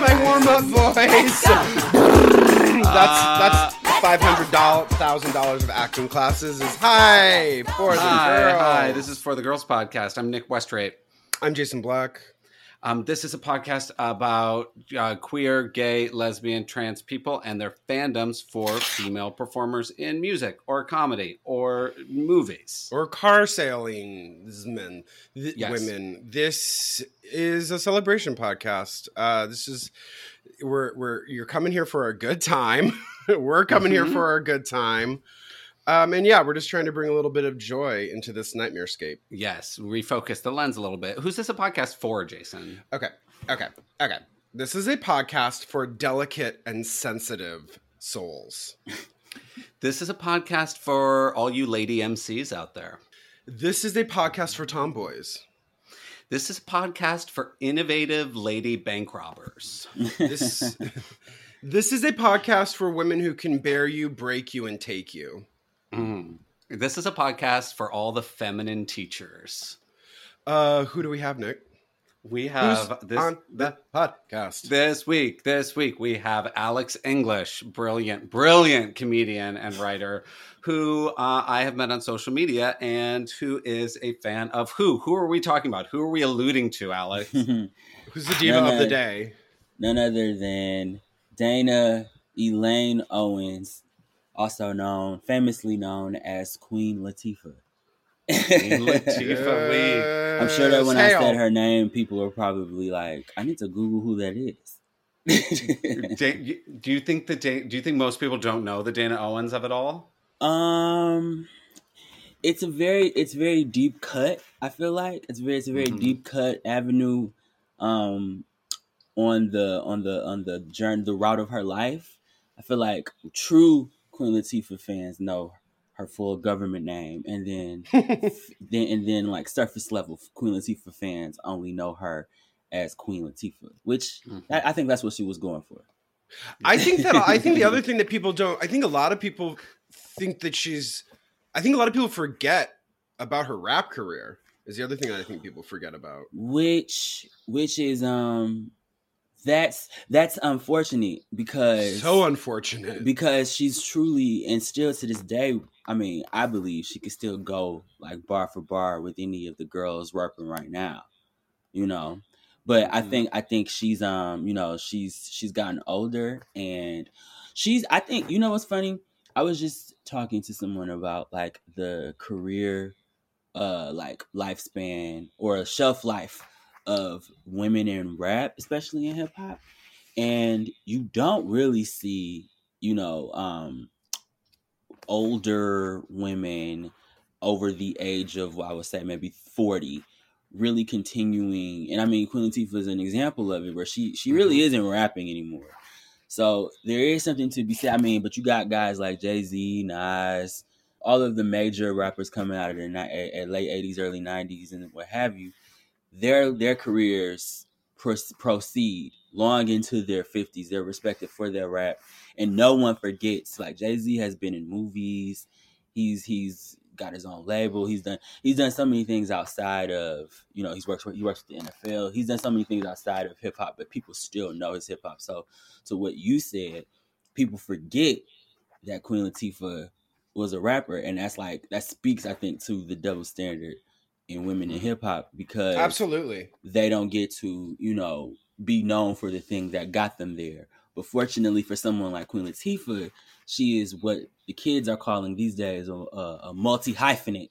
my warm up voice. that's uh, that's five hundred thousand dollars of acting classes. Is hi for the Hi, girls. hi. This is for the Girls Podcast. I'm Nick Westrate. I'm Jason Black. Um, this is a podcast about uh, queer, gay, lesbian, trans people and their fandoms for female performers in music or comedy or movies. Or car salesmen, th- Yes. women. This is a celebration podcast. Uh, this is we're we're you're coming here for a good time. we're coming here Mhm. for a good time. Um, and yeah, we're just trying to bring a little bit of joy into this nightmare scape. Yes, refocus the lens a little bit. Who's this a podcast for, Jason? Okay, okay, okay. This is a podcast for delicate and sensitive souls. This is a podcast for all you lady MCs out there. This is a podcast for tomboys. This is a podcast for innovative lady bank robbers. This this is a podcast for women who can bear you, break you, and take you. Mm. This is a podcast for all the feminine teachers. Uh, who do we have, Nick? We Who's have this on the podcast? this week. This week we have Alex English, brilliant, brilliant comedian and writer, who uh, I have met on social media and who is a fan of who? Who are we talking about? Who are we alluding to, Alex? Who's the diva No, of the day? None other than Dana Elaine Owens, also known, famously known as Queen Latifah. Queen Latifah Lee. I'm sure that when I said her name, people were probably like, "I need to Google who that is." Da- do you think that do you think most people don't know the Dana Owens of it all? um, it's a very, it's very deep cut. I feel like it's very, it's a very Mhm. deep cut avenue, um, on the on the on the journey, the route of her life. I feel like true Queen Latifah fans know her full government name, and then then and then like surface level Queen Latifah fans only know her as Queen Latifah, which Mhm. I, I think that's what she was going for. I think that I think the other thing that people don't. I think a lot of people think that she's. I think a lot of people forget about her rap career. Is the other thing that I think people forget about. which which is um that's that's unfortunate because So unfortunate. because she's truly and still to this day i mean i believe she could still go like bar for bar with any of the girls rapping right now you know but i Mhm. think i think she's um you know she's she's gotten older and she's i think you know what's funny i was just talking to someone about like the career uh like lifespan or shelf life of women in rap especially in hip hop and you don't really see you know um older women over the age of well, I would say maybe 40 really continuing and I mean Queen Latifah is an example of it where she she really mm-hmm. isn't rapping anymore. So there is something to be said. I mean, but you got guys like Jay-Z, Nas, all of the major rappers coming out of the ni- at, at late 80s, early 90s and what have you. Their their careers pro- proceed long into their 50s. They're respected for their rap and no one forgets like Jay-Z has been in movies. He's he's got his own label. He's done he's done so many things outside of, you know, he's works for he works with the NFL. He's done so many things outside of hip hop, but people still know his hip hop. So to what you said, people forget that Queen Latifah was a rapper and that's like that speaks I think to the double standard in women in hip hop because Absolutely. they don't get to, you know, be known for the thing that got them there. But fortunately for someone like Queen Latifah, she is what the kids are calling these days a, a, a multi hyphenate.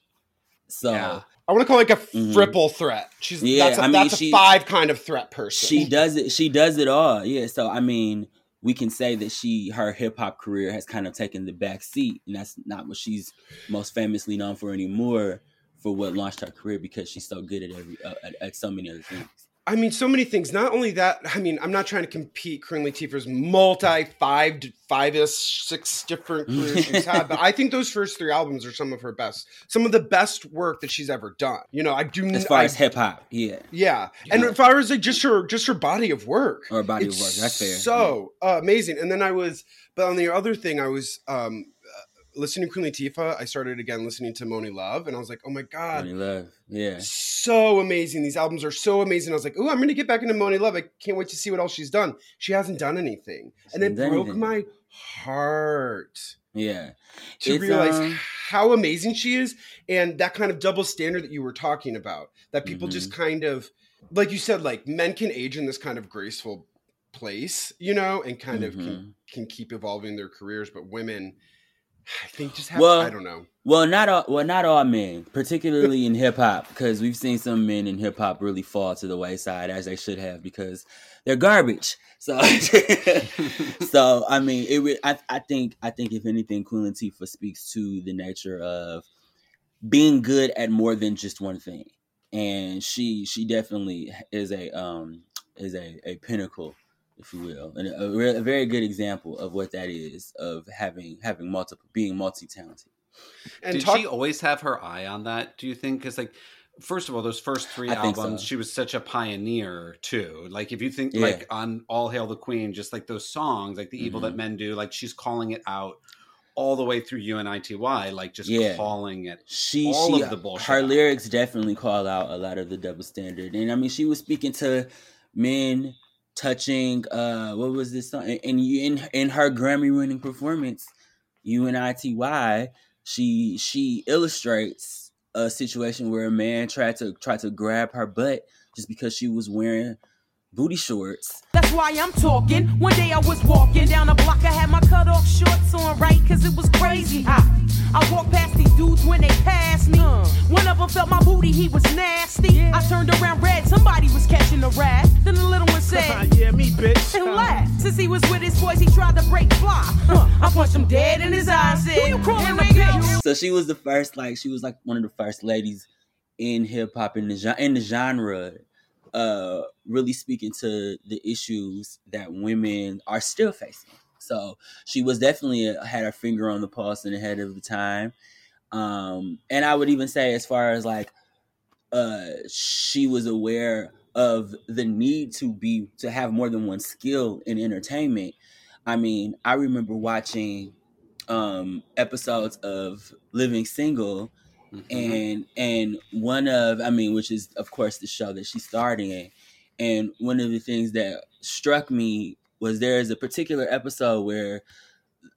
So Yeah. I want to call it like a Mhm. triple threat. She's Yeah, that's a, I mean, that's a she- five kind of threat person. she does it. She does it all. Yeah. So I mean, we can say that she her hip hop career has kind of taken the back seat, and that's not what she's most famously known for anymore. For what launched her career because she's so good at every uh, at, at so many other things. I mean, so many things. Not only that, I mean, I'm not trying to compete Queen Latifah's multi five, five ish, six different careers she's had, but I think those first three albums are some of her best, some of the best work that she's ever done. You know, I do. As far I- as hip hop, yeah, yeah, and Yeah. as far as like just her, just her body of work, or body of work. That's fair. So uh, amazing. And then I was, but on the other thing, I was um, listening to Queen Latifah, I started again listening to Monie Love, and I was like, oh my god, Monie Love, yeah, so amazing. These albums are so amazing. I was like, oh, I'm gonna get back into Monie Love. I can't wait to see what else she's done. She hasn't done anything, she and it broke anything. my heart. Yeah, to it's, realize um... how amazing she is, and that kind of double standard that you were talking about. That people mm-hmm. just kind of, like you said, like men can age in this kind of graceful place, you know, and kind mm-hmm. of can, mm-hmm. can keep evolving their careers, but women I think just have well, I don't know. Well, not all well, not all men, particularly in hip hop, because we've seen some men in hip hop really fall to the wayside as they should have because they're garbage. So, so I mean, it. I, I think I think if anything, Queen Latifah speaks to the nature of being good at more than just one thing, and she she definitely is a um is a a pinnacle if you will, and a, a, very good example of what that is of having having multiple being multi talented. And did talk- she always have her eye on that? Do you think? Because like, first of all, those first three I albums, so. she was such a pioneer too. Like, if you think yeah. like on "All Hail the Queen," just like those songs, like "The mm-hmm. Evil That mm-hmm. Men Do," like she's calling it out all the way through UNITY, like just yeah. calling it she, all she, of the bullshit. Her lyrics definitely call out a lot of the double standard, and I mean, she was speaking to men touching uh what was this song? And you in in her Grammy winning performance UNITY she she illustrates a situation where a man tried to try to grab her butt just because she was wearing booty shorts. That's why I'm talking. One day I was walking down a block, I had my cut off shorts on, right? Cause it was crazy hot. I walked past these dudes when they passed me. Uh. One of them felt my booty, he was nasty. Yeah. I turned around red, somebody was catching a rat. Then the little one said, Yeah, me, bitch. And laughed. Since he was with his boys, he tried to break fly. Huh. I punched him dead in his eyes. Said, Who you crawling the So she was the first, like, she was like one of the first ladies in hip hop in the in the genre uh, really speaking to the issues that women are still facing. So she was definitely a, had her finger on the pulse and ahead of the time. Um, and I would even say, as far as like, uh, she was aware of the need to be to have more than one skill in entertainment. I mean, I remember watching um, episodes of Living Single Mm-hmm. And and one of I mean, which is of course the show that she starred in. And one of the things that struck me was there is a particular episode where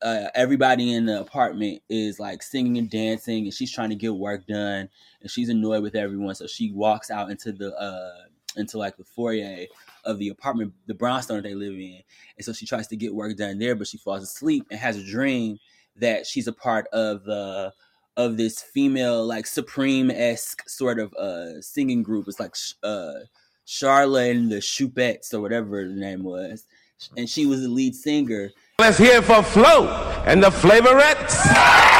uh, everybody in the apartment is like singing and dancing, and she's trying to get work done, and she's annoyed with everyone. So she walks out into the uh, into like the foyer of the apartment, the brownstone they live in, and so she tries to get work done there, but she falls asleep and has a dream that she's a part of the of this female like supreme esque sort of uh singing group. It's like uh Charlotte and the Shupettes or whatever the name was, and she was the lead singer. Let's hear it for Flo and the Flavorettes.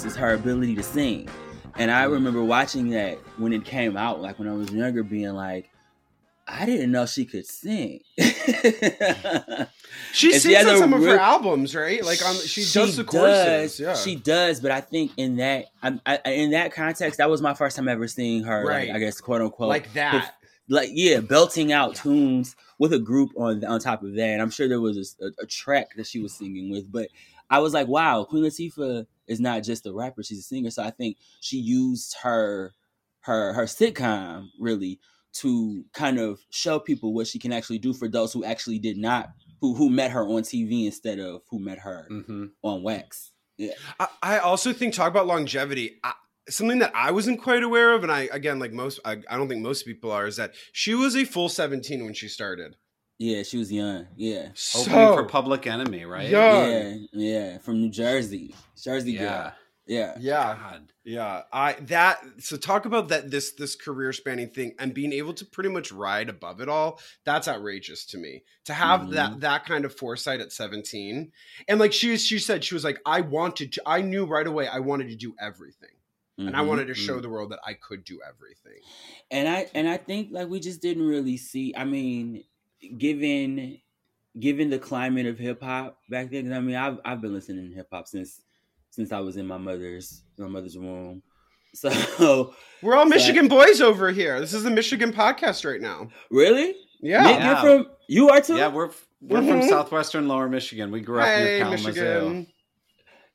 Showcases her ability to sing. And I mm-hmm. remember watching that when it came out, like when I was younger, being like, I didn't know she could sing. she sings she on some real, of her albums, right? Like on she, she does the choruses. Yeah. She does, but I think in that I, I, in that context, that was my first time ever seeing her. Right. Like, I guess quote unquote like that. Like yeah, belting out tunes with a group on on top of that. And I'm sure there was a, a, a track that she was singing with, but I was like, wow, Queen Latifah is not just a rapper; she's a singer. So I think she used her her her sitcom really to kind of show people what she can actually do for those who actually did not who who met her on TV instead of who met her hmm on wax. Yeah. I, I also think talk about longevity. I, something that I wasn't quite aware of, and I again like most, I, I don't think most people are, is that she was a full seventeen when she started. Yeah, she was young. Yeah. Opening for Public Enemy, right? Yeah. Yeah, yeah, from New Jersey. Jersey Yeah. girl. Yeah. yeah, God. yeah. I that so talk about that this this career spanning thing and being able to pretty much ride above it all. That's outrageous to me to have Mhm. that that kind of foresight at seventeen. And like she she said, she was like, I wanted to. I knew right away I wanted to do everything, and I Mhm. wanted to show the world that I could do everything. and I and I think like we just didn't really see. I mean, given given the climate of hip hop back then. 'cause I mean, I've I've been listening to hip hop since since I was in my mother's my mother's womb. So We're all So I- Michigan boys over here. This is the Michigan podcast right now. really, Yeah. Nick, Yeah. you're from you are too. Yeah, we're we're from Mhm. southwestern Lower Michigan. We grew up near Hey, Kalamazoo. Michigan.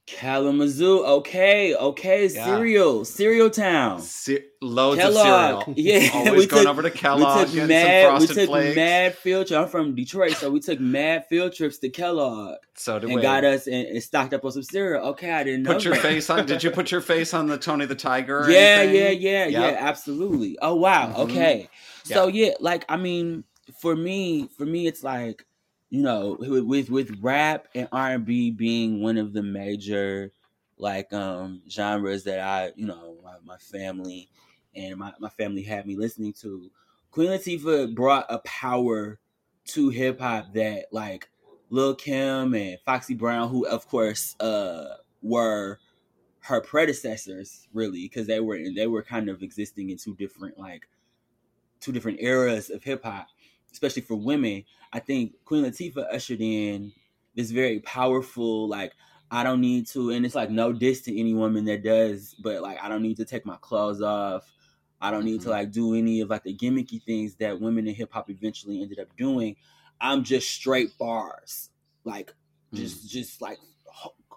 Kalamazoo. Okay, okay. Yeah. Cereal, cereal town. Ce- loads Kellogg. of cereal. Yeah, Always we going took- over to we Kellogg, took getting mad. some We took flakes. mad field trip. I'm from Detroit, so we took mad field trips to Kellogg so did and we. got us and, and stocked up on some cereal. Okay, I didn't know. Put your that. face on. Did you put your face on the Tony the Tiger? Yeah, anything? yeah, yeah, yeah. Yep. Absolutely. Oh wow. Mhm. Okay. So yeah, like I mean, for me, for me, it's like you know, with with, rap and R and B being one of the major like um genres that I, you know, my, my family and my, my family had me listening to. Queen Latifah brought a power to hip hop that like Lil Kim and Foxy Brown, who of course uh were her predecessors, really, because they were they were kind of existing in two different like two different eras of hip hop, especially for women. I think Queen Latifah ushered in this very powerful like I don't need to, and it's like no diss to any woman that does, but like I don't need to take my clothes off. I don't need to Mhm. like do any of like the gimmicky things that women in hip hop eventually ended up doing. I'm just straight bars, like just just like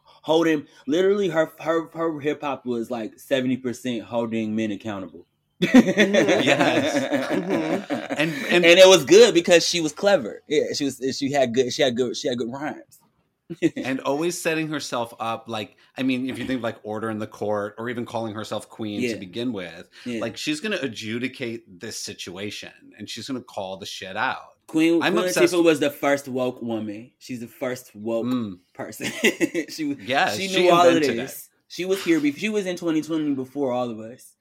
holding. Literally, her her her hip hop was like seventy percent holding men accountable. Yes. Mhm. And and and, it was good because she was clever. Yeah, she was. She had good. She had good. She had good rhymes. and always setting herself up like I mean, if you think of like Order in the Court or even calling herself Queen Yeah. to begin with, Yeah. like she's gonna adjudicate this situation and she's gonna call the shit out. Queen, I'm Queen obsessed Latifah was the first woke woman. She's the first woke Mm. person. she was. Yeah, she she knew all of this. She was here. Before, she was in 2020 before all of us.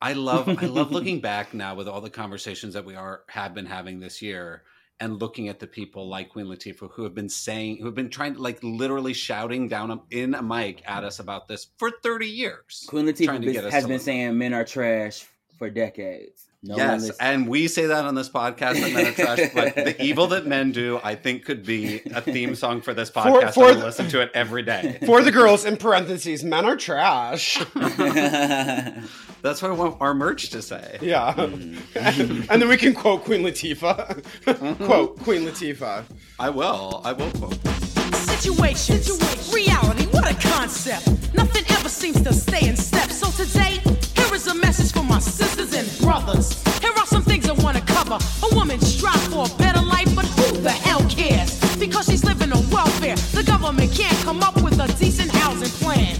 I love I love looking back now with all the conversations that we are have been having this year and looking at the people like Queen Latifah who have been saying who have been trying to like literally shouting down a, in a mic at us about this for 30 years. Queen Latifah to bes- get us has been saying men are trash for decades. No yes, listens. and we say that on this podcast that men are trash, but the evil that men do, I think, could be a theme song for this podcast. for I the- listen to it every day. For the girls, in parentheses, men are trash. That's what I want our merch to say. yeah. Mm-hmm. and then we can quote Queen Latifah. quote Queen Latifah. I will. I will quote. Situations, reality, what a concept. Nothing ever seems to stay in step. So today, here is a message for my sisters and brothers. Here are some things I want to cover. A woman strive for a better life, but who the hell cares? Because she's living on welfare. The government can't come up with a decent housing plan.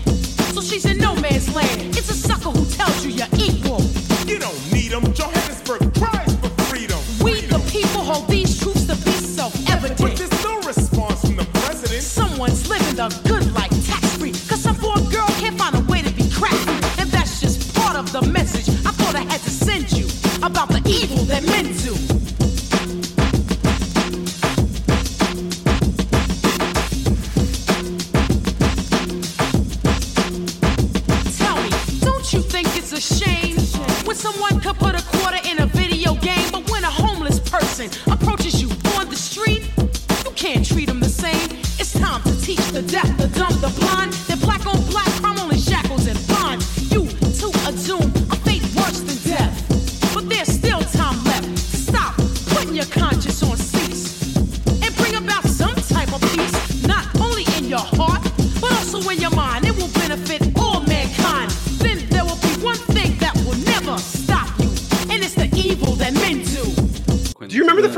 So she's in no man's land. It's a sucker who tells you you're equal. You don't need them. Johannesburg cries for freedom. We the people hold these truths to be self-evident. But there's no response from the president. Someone's living the good about the evil that men do. Tell me, don't you think it's a shame when someone could put a quarter in a video game, but when a homeless person approaches you on the street, you can't treat them the same. It's time to teach the deaf, the dumb, the blind.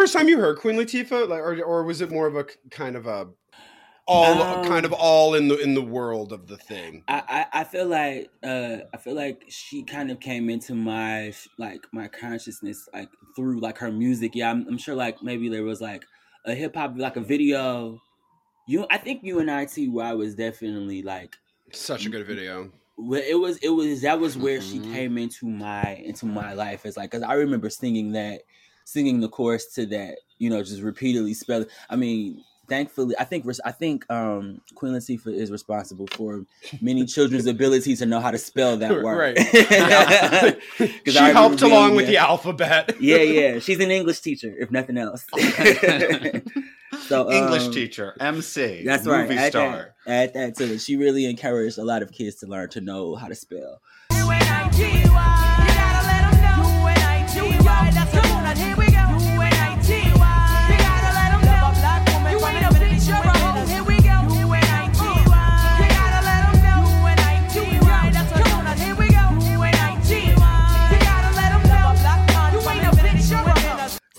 First time you heard Queen Latifah, like, or or was it more of a kind of a all Um, kind of all in the in the world of the thing? I, I I feel like uh I feel like she kind of came into my like my consciousness like through like her music. Yeah, I'm, I'm sure like maybe there was like a hip hop like a video. You I think UNITY was definitely like Such a good video. well, it was it was that was where she Mhm. came into my into my life as like because I remember singing that singing the chorus to that you know just repeatedly spelling. I mean. Thankfully, I think I think um, Queen Latifah is responsible for many children's ability to know how to spell that word. Right. 'Cause she I remember helped being- along with the alphabet. Yeah, yeah. She's an English teacher, if nothing else. so English um, teacher, MC, That's movie right. Add star. that, add that to it. She really encouraged a lot of kids to learn to know how to spell.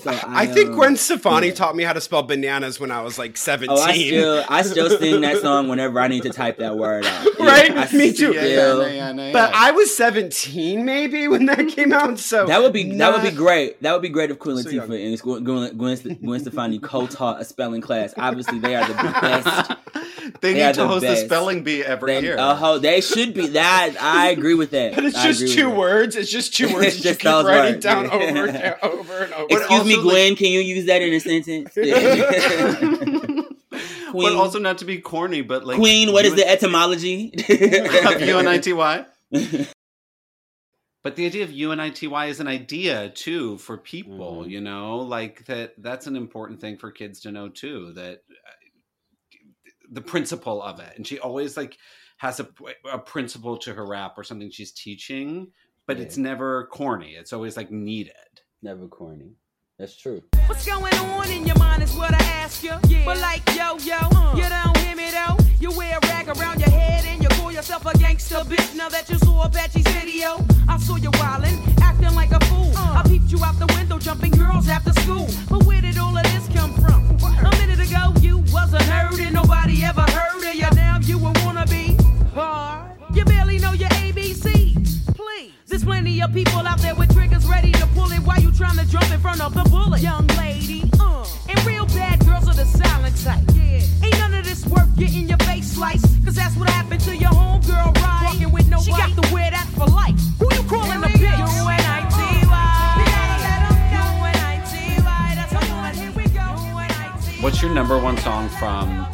So I think um, Gwen Stefani yeah. taught me how to spell bananas when I was like 17. Oh, I still I still sing that song whenever I need to type that word out. Yeah, Right? I Me too. Yeah, still- yeah, yeah, yeah, But. I was 17 maybe when that came out, so That would be that would be great. That would be great if Queen So young. Latifah and Gwen, Gwen, Gwen, Gwen Stefani co-taught a spelling class. Obviously, they are the best. they They need to the host a best. spelling bee every They, year. uh, ho- they should be that. I agree with that. But it's I just two with that. words. It's just two words. It's just you keep writing words. down over and over and over. Excuse me, also, like- Gwen. Can you use that in a sentence? but also not to be corny, but like Queen. What is the etymology? of UNITY? But the idea of UNITY is an idea too for people, Mhm. you know, like that. That's an important thing for kids to know too. That uh, the principle of it, and she always like has a, a principle to her rap or something she's teaching, but Yeah. it's never corny. It's always like needed. Never corny. That's true. What's going on in your mind is what I ask you. But like, yo, yo, you don't hear me though. You wear a rag around your head and you call yourself a gangster bitch. Now that you saw Apache's video, I saw you wildin', acting like a fool. I peeped you out the window, jumping girls after school. But plenty of people out there with triggers ready to pull it while you trying to jump in front of the bullet. Young lady, uh. And real bad girls are the silent type. Yeah. Ain't none of this worth getting your face sliced. Cause that's what happened to your homegirl, right? Walking with nobody. She got to wear that for life. Who you calling a bitch? What's your number one song from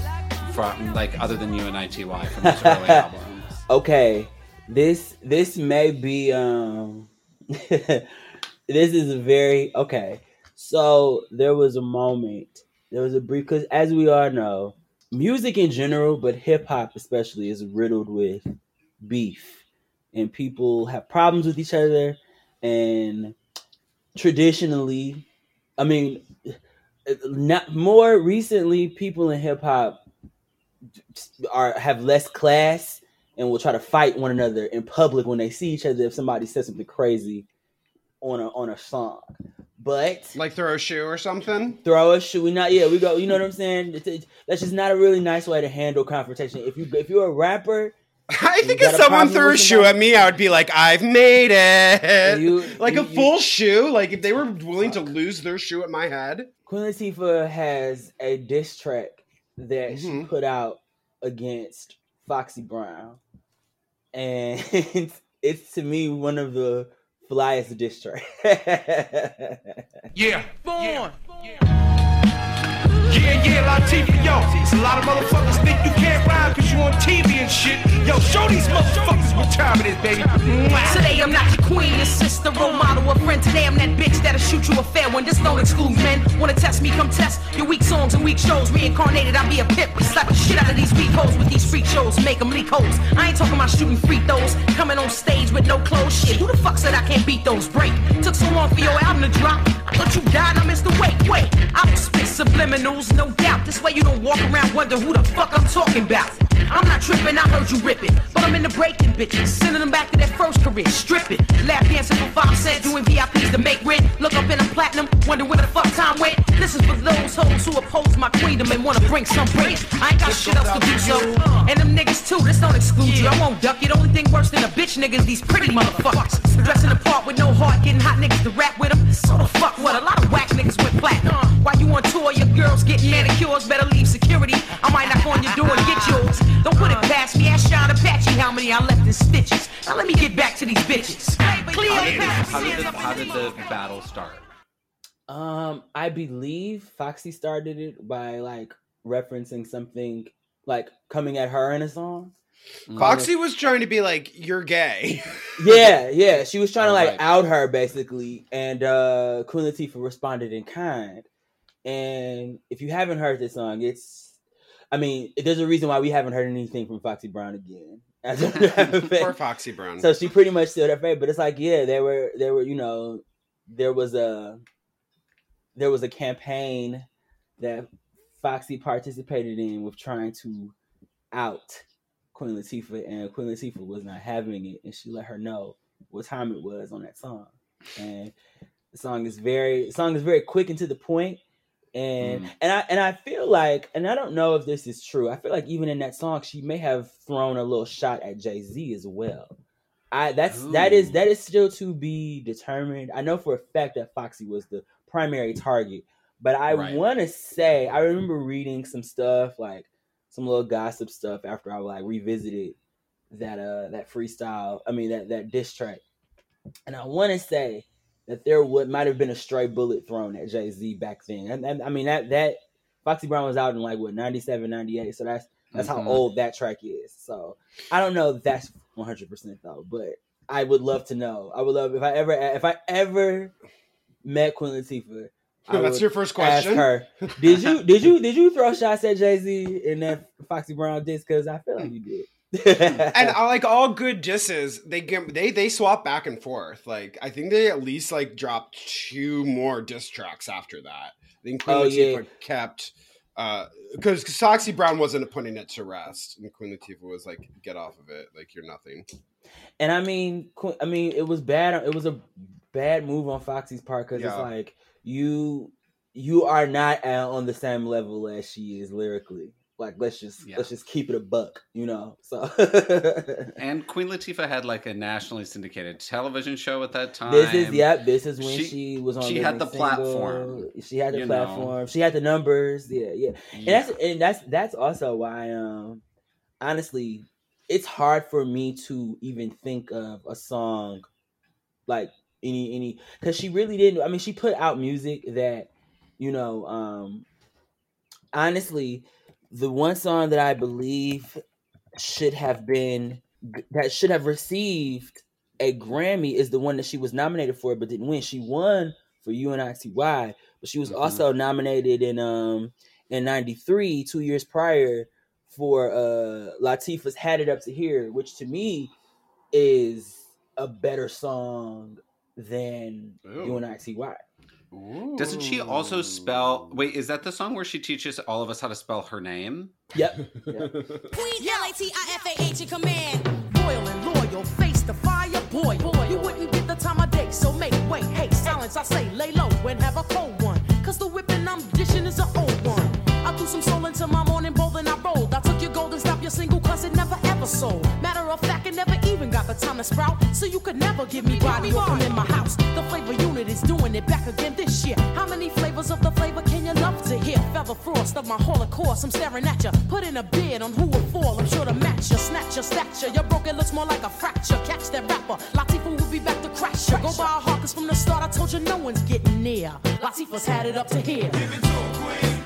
from like other than UNITY from this early album? Okay, this this may be um this is very okay. So there was a moment, there was a brief because as we all know, music in general, but hip hop especially, is riddled with beef, and people have problems with each other, and traditionally, I mean, not more recently, people in hip hop are have less class and will try to fight one another in public when they see each other if somebody says something crazy on a on a song. But like throw a shoe or something. throw a shoe, we not yeah, we go. You know what I'm saying? It's, it's, that's just not a really nice way to handle confrontation. If you if you're a rapper, I think if someone threw a shoe at me, I would be like, "I've made it." You- like you- a you- full shoe. Like if they were willing to lose their shoe at my head. Queen Latifah has a diss track that she Mhm. put out against Foxy Brown, and it's to me one of the flyest diss tracks. Yeah. Yeah. Yeah, yeah, Latifah, yo. It's a lot of motherfuckers think you can't rhyme cause you on TV and shit. Yo, show these motherfuckers what time it is, baby. Mwah. Today I'm not your queen, your sister, role model, a friend. Today I'm that bitch that'll shoot you a fair one. This don't exclude men. Wanna test me? Come test your weak songs and weak shows. Reincarnated, I'll be a pimp. Slap the shit out of these weak hoes with these freak shows. Make them leak holes. I ain't talking about shooting free throws. Coming on stage with no clothes. Shit, who the fuck said I can't beat those? Break. Took so long for your album to drop. I thought you died, I subliminals, no doubt. This way you don't walk around wondering who the fuck I'm talking about. I'm not tripping, I heard you ripping. But I'm in the breaking bitches, sending them back to their first career, stripping. Lap dancing for five cents, doing VIPs to make rent. Look up in a platinum, wonder where the fuck time went. This is for those hoes who oppose my queendom and wanna bring some break. I ain't got shit else to do so. Uh, and them niggas too, this don't exclude you. I won't duck you. The only thing worse than a bitch niggas, these pretty motherfuckers. Dressing the part with no heart, getting hot niggas to rap with them. So the fuck what? A lot of whack niggas went platinum. While you on tour, your girls getting manicures, better leave security. I might knock on your door and get yours. Don't put it past me, ask Sean Apache how many I left in stitches. Now let me get back to these bitches. Cleo How did, how did the, how did the the battle start? Um, I believe Foxy started it by like referencing something like coming at her in a song. Foxy was trying to be like, "You're gay." Yeah, yeah. She was trying to like Alright. out her basically, and uh Queen Latifah responded in kind. And if you haven't heard this song, it's I mean, there's a reason why we haven't heard anything from Foxy Brown again. As a matter. Poor Foxy Brown. so she pretty much stood her faith. But it's like, yeah, there were there were, you know, there was a there was a campaign that Foxy participated in with trying to out Queen Latifah, and Queen Latifah was not having it, and she let her know what time it was on that song. And the song is very the song is very quick and to the point. And Mm. and I and I feel like, and I don't know if this is true. I feel like even in that song, she may have thrown a little shot at Jay Z as well. I that's that is that is still to be determined. I know for a fact that Foxy was the primary target, but I Right. want to say I remember reading some stuff like some little gossip stuff after I like revisited that uh that freestyle. I mean that that diss track, and I want to say that there would might have been a stray bullet thrown at Jay Z back then. And, and I mean that that Foxy Brown was out in like what 97, 98. So that's that's Mhm. how old that track is. So I don't know if that's one hundred percent though, but I would love to know. I would love if I ever if I ever met Queen Latifah. I That's your first question. ask her, did you did you did you throw shots at Jay Z in that Foxy Brown disc? Because I feel like you did. And I like all good disses, they get they they swap back and forth. Like I think they at least like dropped two more diss tracks after that. I think Queen Oh, Latifah yeah. kept uh because Foxy Brown wasn't putting it to rest, and Queen Latifah was like, "Get off of it, like you're nothing." And I mean, I mean, it was bad. It was a bad move on Foxy's part because it's like you you are not uh, on the same level as she is lyrically. Like let's just Yeah. let's just keep it a buck, you know. So And Queen Latifah had like a nationally syndicated television show at that time. this is yep. This is when She- she, was on. she had the Single. platform, She had the you know. platform. She had the numbers. Yeah, yeah. and Yeah. that's and that's that's also why um honestly it's hard for me to even think of a song like any any because she really didn't i mean she put out music that you know um honestly the one song that i believe should have been that should have received a grammy is the one that she was nominated for but didn't win she won for unity but she was Mhm. also nominated in um in 93 two years prior for uh latifah's had it up to here which to me is a better song than Ooh. unity Doesn't she also spell? Wait, is that the song where she teaches all of us how to spell her name? yep Queen L-A-T-I-F-A-H in command. Loyal and loyal, face the fire, boy. boy. You wouldn't get the time of day, so make way. Hey, silence, I say, lay low and have a cold one. Cause the whipping I'm dishing is an old one. I threw some soul into my morning bowl and I rolled. I took your gold and stopped your single cause it never sold. Matter of fact, it never even got the time to sprout. So you could never give me body come in my house. The flavor unit is doing it back again this year. How many flavors of the flavor can you love to hear? Feather frost of my holocaust, I'm staring at you. Put in a bid on who will fall, I'm sure to match you. Snatch your stature, your broken looks more like a fracture. Catch that rapper, Latifah will be back to crash you. Go by a heart, cause from the start I told you no one's getting near. Latifah's had it up to here. Give it to a queen.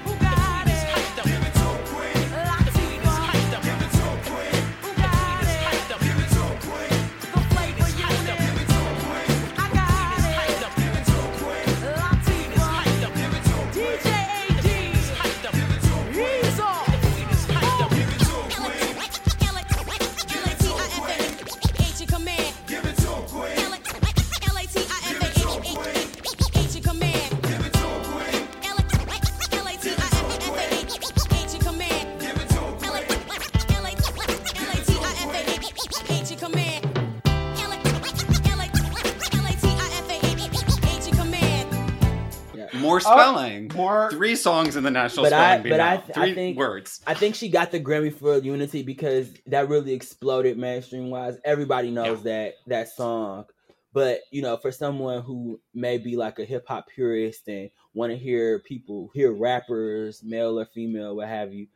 Spelling. more Three songs in the national But I- spelling bee but I th- I Three think- words. I think she got the Grammy for Unity because that really exploded mainstream wise. Everybody knows that that song. But you know, for someone who may be like a hip hop purist and want to hear people hear rappers, male or female, what have you,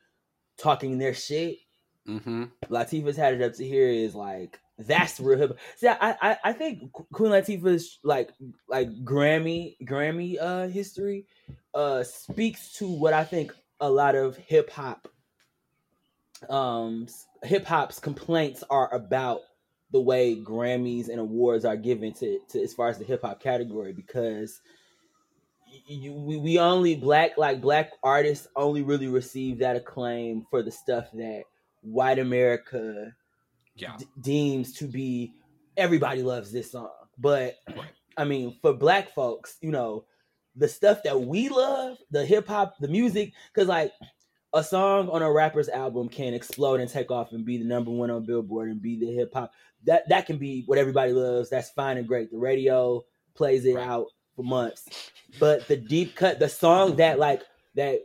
talking their shit, hmm Latifah's had it up to here is like that's real hip. See, I, I I think Queen Latifah's like like Grammy Grammy uh history uh speaks to what I think a lot of hip hop um hip hop's complaints are about the way Grammys and awards are given to, to as far as the hip hop category because you, we, we only black like black artists only really receive that acclaim for the stuff that white America Yeah. d- deems to be everybody loves this song. But Right. I mean, for black folks, you know, the stuff that we love, the hip hop, the music, because like a song on a rapper's album can explode and take off and be the number one on Billboard and be the hip hop. That that can be what everybody loves. That's fine and great. The radio plays it Right. out for months. But the deep cut, the song that like that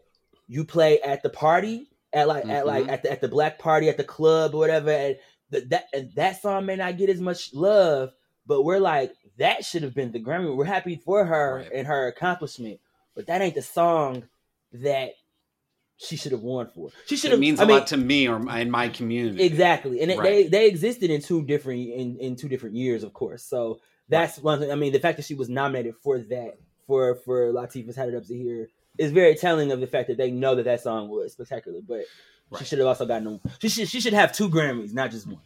you play at the party, at like at like Mhm. at the at the black party at the club or whatever, and th- that and that song may not get as much love, but we're like that should have been the Grammy. We're happy for her Right. and her accomplishment, but that ain't the song that she should have won for. She should have. means I a mean, lot to me or my- in my community. exactly, and it, they they existed in two different in in two different years, of course. So that's one thing. I mean, the fact that she was nominated for that for for Latifah's "Had It Up to Here" is very telling of the fact that they know that that song was spectacular. But she should have also gotten. A, she should she should have two Grammys, not just one.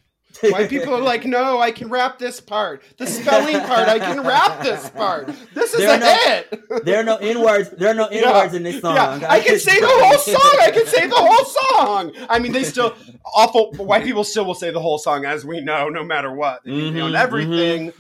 White people are like, no, I can rap this part. The spelling part, I can rap this part. This is There a no- hit. there are no n words. There are no n Yeah. words in this song. Yeah, I can say the whole song. I can say the whole song. I mean, they still awful. White people still will say the whole song, as we know, no matter what. They, they own Mhm, everything.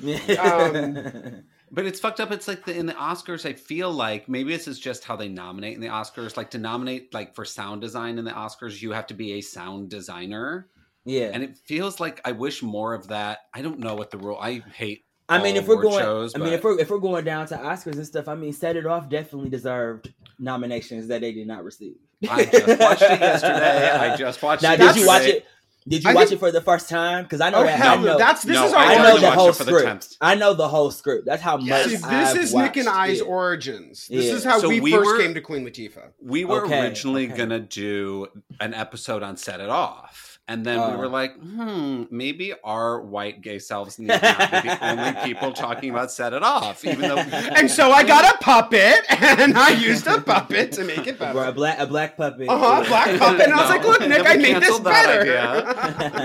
But it's fucked up. It's like the, in the Oscars, I feel like maybe this is just how they nominate in the Oscars. Like to nominate, like for sound design in the Oscars, you have to be a sound designer, yeah. and it feels like I wish more of that. I don't know what the rule. I hate. I mean, if we're going, shows, I mean, if we're if we're going down to Oscars and stuff, I mean, Set It Off definitely deserved nominations that they did not receive. I just watched it yesterday. I just watched Now, it. did you watch it? Did you I watch think- it for the first time? Because I know Oh that. hell I no! know, That's this No, is our I I know the whole it for script. tenth. I know the whole script. That's how Yes. much. See, I've this is Nick and I's it. origins. This Yeah. is how So we, we first were- came to Queen Latifah. We were Okay, originally okay. gonna do an episode on Set It Off. And then we Oh. were like, hmm, maybe our white gay selves need not be the only people talking about Set It Off, even though And so I got a puppet, and I used a puppet to make it Bro, a black a black puppet. Uh huh, black puppet. And I was like, look, Nick, I made this better.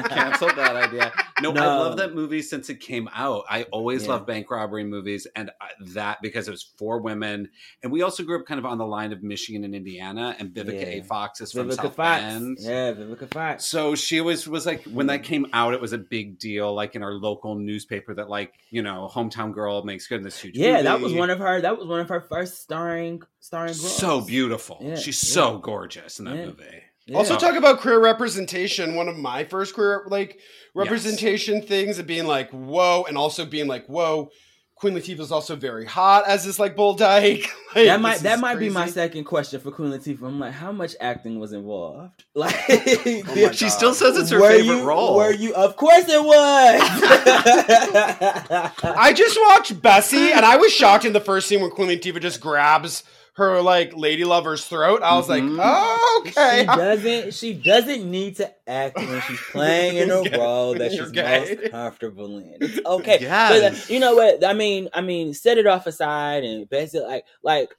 canceled that idea. No, I love that movie since it came out. I always Yeah. love bank robbery movies, and I, that because it was for women, and we also grew up kind of on the line of Michigan and Indiana, and Vivica Yeah. A. Fox is from Vivica South Fox. Bend. Yeah, Vivica Fox. So she was was like when that mm. came out, it was a big deal, like in our local newspaper that like you know hometown girl makes good in this huge. Yeah, that was one of her. That was one of her first starring starring. Roles. so beautiful. Yeah, She's yeah. so gorgeous in that Yeah. movie. Yeah. Also, talk about queer representation. One of my first queer like representation things and being like, whoa, and also being like, whoa. Queen Latifah is also very hot as this like bull dyke. Like, that might this that is might be my second question for Queen Latifah. I'm like, how much acting was involved? Like, oh my She God. still says it's her were favorite you, role. Were you? Of course it was. I just watched Bessie, and I was shocked in the first scene when Queen Latifah just grabs her like lady lover's throat. I was Mhm. like, oh, okay. She doesn't. She doesn't need to act when she's playing in a Okay. role that she's gay. most comfortable in. It's okay. But, Yes. uh, you know what? I mean, I mean, set it off aside and basically, like, like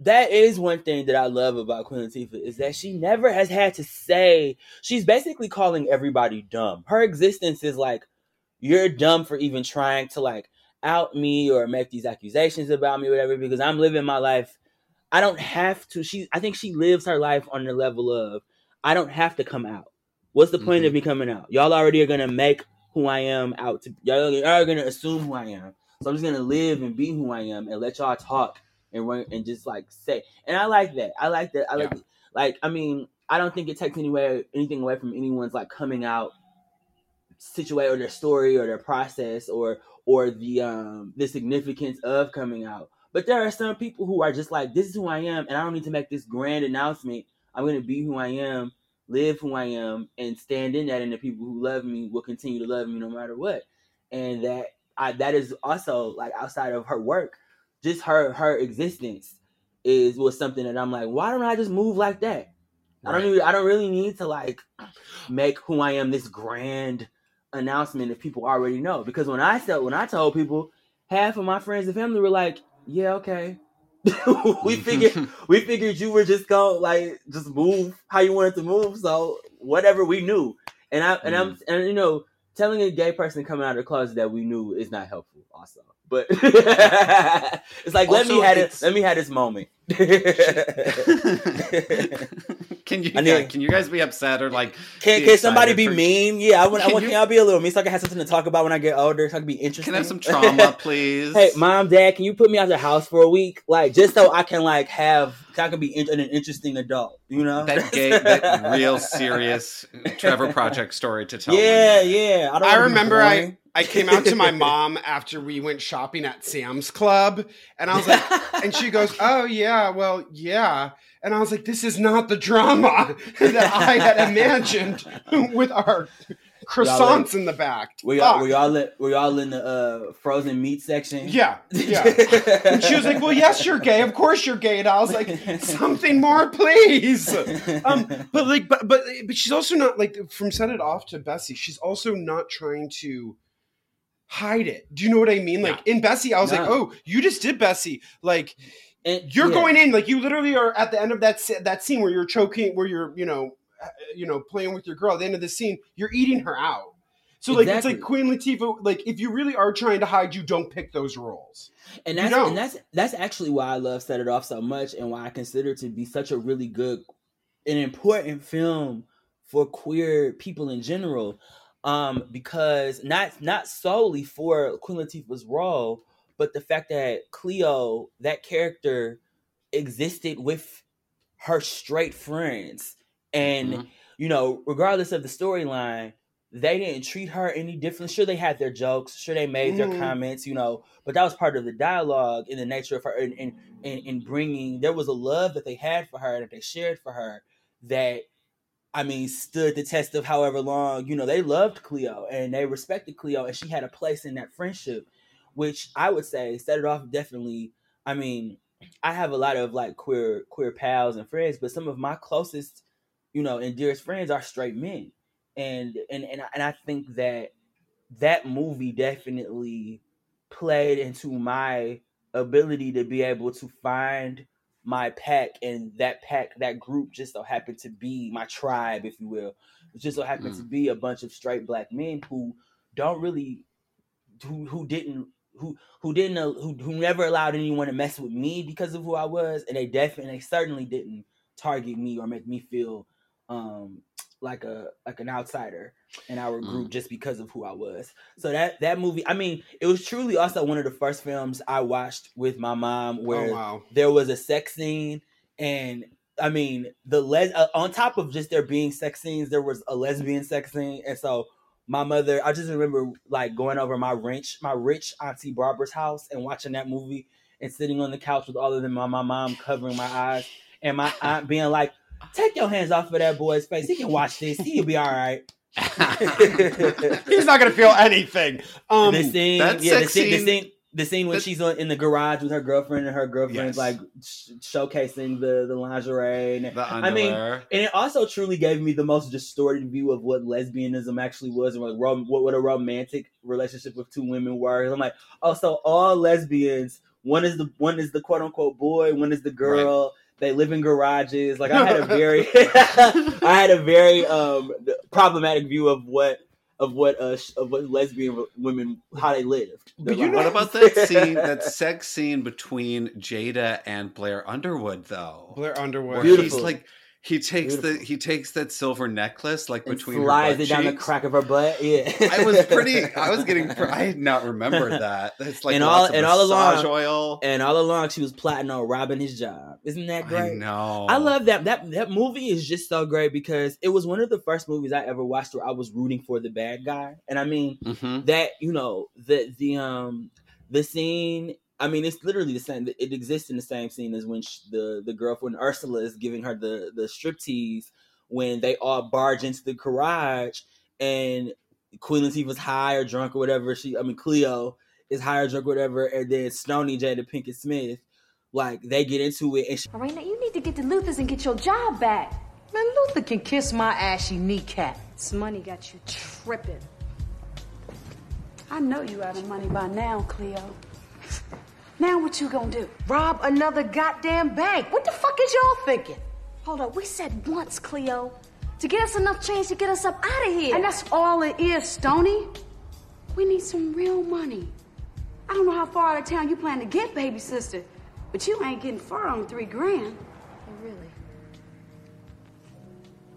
that is one thing that I love about Queen Latifah is that she never has had to say. She's basically calling everybody dumb. Her existence is like, you're dumb for even trying to like out me or make these accusations about me, or whatever. Because I'm living my life. I don't have to. She, I think she lives her life on the level of I don't have to come out. What's the point of me coming out? Y'all already are gonna make who I am out to. Y'all are gonna assume who I am. So I'm just gonna live and be who I am and let y'all talk and run and just like say. And I like that. I like that. I like like. I mean, I don't think it takes anywhere anything away from anyone's like coming out situation or their story or their process or or the um the significance of coming out. But there are some people who are just like, this is who I am, and I don't need to make this grand announcement. I'm going to be who I am, live who I am, and stand in that. And the people who love me will continue to love me no matter what. And that I, that is also like outside of her work, just her her existence is was something that I'm like, why don't I just move like that? I don't Right. even, I don't really need to like make who I am this grand announcement if people already know. Because when I said when I told people, half of my friends and family were like, "Yeah, okay." we mm-hmm. figured we figured you were just gonna like just move how you wanted to move. So whatever we knew, and I and I'm mm. and you know telling a gay person coming out of the closet that we knew is not helpful. Also, but it's like let me have it. Let me have this moment. can you I yeah, need- can you guys be upset or like Can, can somebody be for- mean? Yeah, I want. I Can want. you- Can y'all be a little mean so I can have something to talk about when I get older? So I can be interesting. Can I have some trauma, please? hey, mom, dad, can you put me out the house for a week, like just so I can like have, I can be in, an interesting adult, you know? that gay, that real serious Trevor Project story to tell. Yeah, yeah. I, don't I remember I, boring. I came out to my mom after we went shopping at Sam's Club, and I was like, and she goes, "Oh yeah, well yeah," and I was like, "This is not the drama that I had imagined with our croissants in the back." we all we all in, we all in the uh, frozen meat section. yeah, yeah. And she was like, "Well, yes, you're gay. Of course you're gay." And I was like, "Something more, please." Um, but like, but but but she's also not like from set it off to Bessie. She's also not trying to hide it. Do you know what I mean? Like in Bessie, I was like, "Oh, you just did Bessie." Like And- you're yeah. going in, like you literally are at the end of that that scene where you're choking, where you're you know, uh, you know, playing with your girl. At the end of the scene, you're eating her out. So like it's like Queen Latifah. Like if you really are trying to hide, you don't pick those roles. and that's and that's that's actually why I love Set It Off so much, and why I consider it to be such a really good, an important film for queer people in general. Um, because not not solely for Queen Latifah's role, but the fact that Cleo, that character, existed with her straight friends, and Mhm. you know, regardless of the storyline, they didn't treat her any different. Sure, they had their jokes. Sure, they made their Mhm. comments. You know, but that was part of the dialogue in the nature of her and in, in, in bringing. There was a love that they had for her that they shared for her that. I mean, stood the test of however long, you know, they loved Cleo and they respected Cleo, and she had a place in that friendship, which I would say set it off definitely. I mean, I have a lot of like queer queer pals and friends, but some of my closest, you know, and dearest friends are straight men, and and and and I think that that movie definitely played into my ability to be able to find my pack and that pack that group just so happened to be my tribe if you will. It just so happened to be a bunch of straight black men who don't really who who didn't who who didn't uh, who, who never allowed anyone to mess with me because of who I was and they definitely they certainly didn't target me or make me feel um like a like an outsider in our group just because of who I was. So that that movie, I mean, it was truly also one of the first films I watched with my mom where oh wow. there was a sex scene and I mean the les uh, on top of just there being sex scenes, there was a lesbian sex scene, and so my mother, I just remember like going over my rich my rich auntie Barbara's house and watching that movie and sitting on the couch with all of them, my, my mom covering my eyes and my aunt being like, "Take your hands off of that boy's face. He can watch this. He'll be all right." He's not gonna feel anything. Um, the scene, that yeah, the sex scene, the scene- scene, the scene when that- she's on, in the garage with her girlfriend and her girlfriend's Yes. like sh- showcasing the the lingerie. And, The I mean, and it also truly gave me the most distorted view of what lesbianism actually was and like rom- what, what a romantic relationship with two women were. I'm like, oh, so all lesbians, one is the one is the quote unquote boy, one is the girl. They live in garages. Like I had a very, I had a very um problematic view of what of what uh of what lesbian women how they lived. But Their you know- What about that scene, that sex scene between Jada and Blair Underwood, though? Blair Underwood. Where Beautiful. he's like, he takes the he takes that silver necklace like and between slides it down the crack of her butt. Yeah, I was pretty. I was getting. I had not remembered that. It's like And all- and all along- oil. and all along she was plotting on robbing his job. Isn't that great? know. I love that that that movie is just so great because it was one of the first movies I ever watched where I was rooting for the bad guy. And I mean hmm that you know the the um the scene I mean, it's literally the same. It exists in the same scene as when sh the the girlfriend Ursula is giving her the the striptease when they all barge into the garage and Queen Latifah's high or drunk or whatever. She, I mean, Cleo is high or drunk or whatever, and then Stony Jada Pinkett Smith, like they get into it, and she, Marina, you need to get to Luther's and get your job back. Man, Luther can kiss my ashy kneecap. This money got you tripping. I know you out of money by now, Cleo. Now what you gonna do? Rob another goddamn bank. What the fuck is y'all thinking? Hold up, we said once, Cleo, to get us enough change to get us up out of here. And that's all it is, Stony. we need some real money. I don't know how far out of town you plan to get, baby sister, but you ain't getting far on three grand. Oh, really?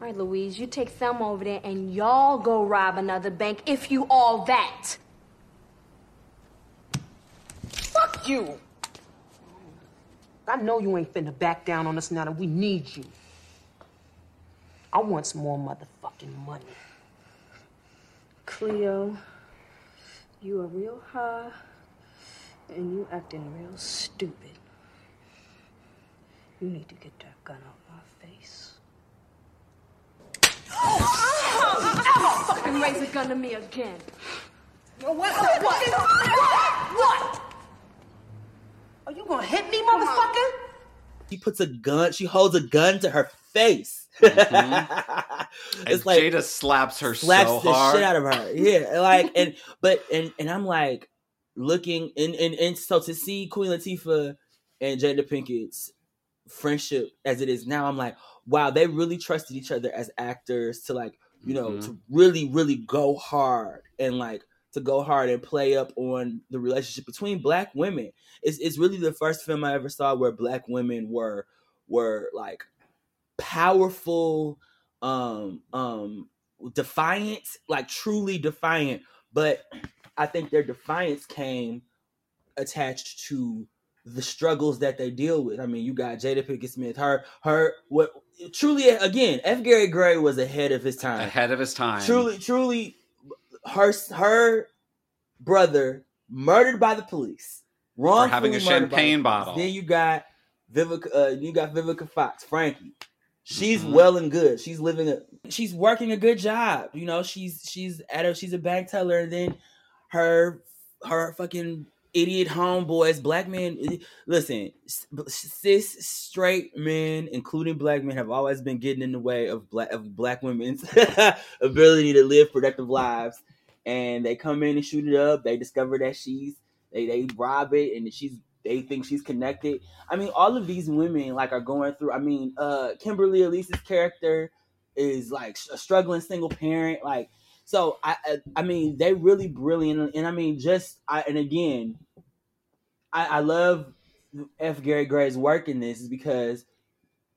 All right, Louise, you take Thelma over there and y'all go rob another bank if you all that. Fuck you. I know you ain't finna back down on us now that we need you. I want some more motherfucking money. Cleo, you are real high and you acting real stupid. You need to get that gun out my face. Ever fucking raise a gun to me again. What? What? What? What? Are you gonna hit me, motherfucker? she puts a gun, she holds a gun to her face. And it's like Jada slaps her slaps so the hard. shit out of her. Yeah, like and but and and I'm like looking and and and so to see Queen Latifah and Jada Pinkett's friendship as it is now, I'm like, wow, they really trusted each other as actors to like you know Mhm. to really really go hard and like to go hard and play up on the relationship between black women. It's it's really the first film I ever saw where black women were were like powerful um um defiant like truly defiant. But i think their defiance came attached to the struggles that they deal with. I mean you got jada pinkett smith. Her her what truly again f. Gary gray was ahead of his time. Ahead of his time. truly truly her her brother murdered by the police wrongfully having a champagne bottle. then you got Vivica, uh, you got Vivica Fox, Frankie. She's Mhm. well and good. She's living a, she's working a good job. You know, she's she's at a she's a bank teller, and then her her fucking idiot homeboys, black men. Listen, cis straight men, including black men, have always been getting in the way of black of black women's ability to live productive lives. And they come in and shoot it up. They discover that she's they they rob it, and she's they think she's connected. I mean, all of these women like are going through. I mean, uh, Kimberly Elise's character is like a struggling single parent. Like, so I, I, I mean, they really brilliant. And I mean, just I, and again, I, I love F. Gary Gray's work in this is because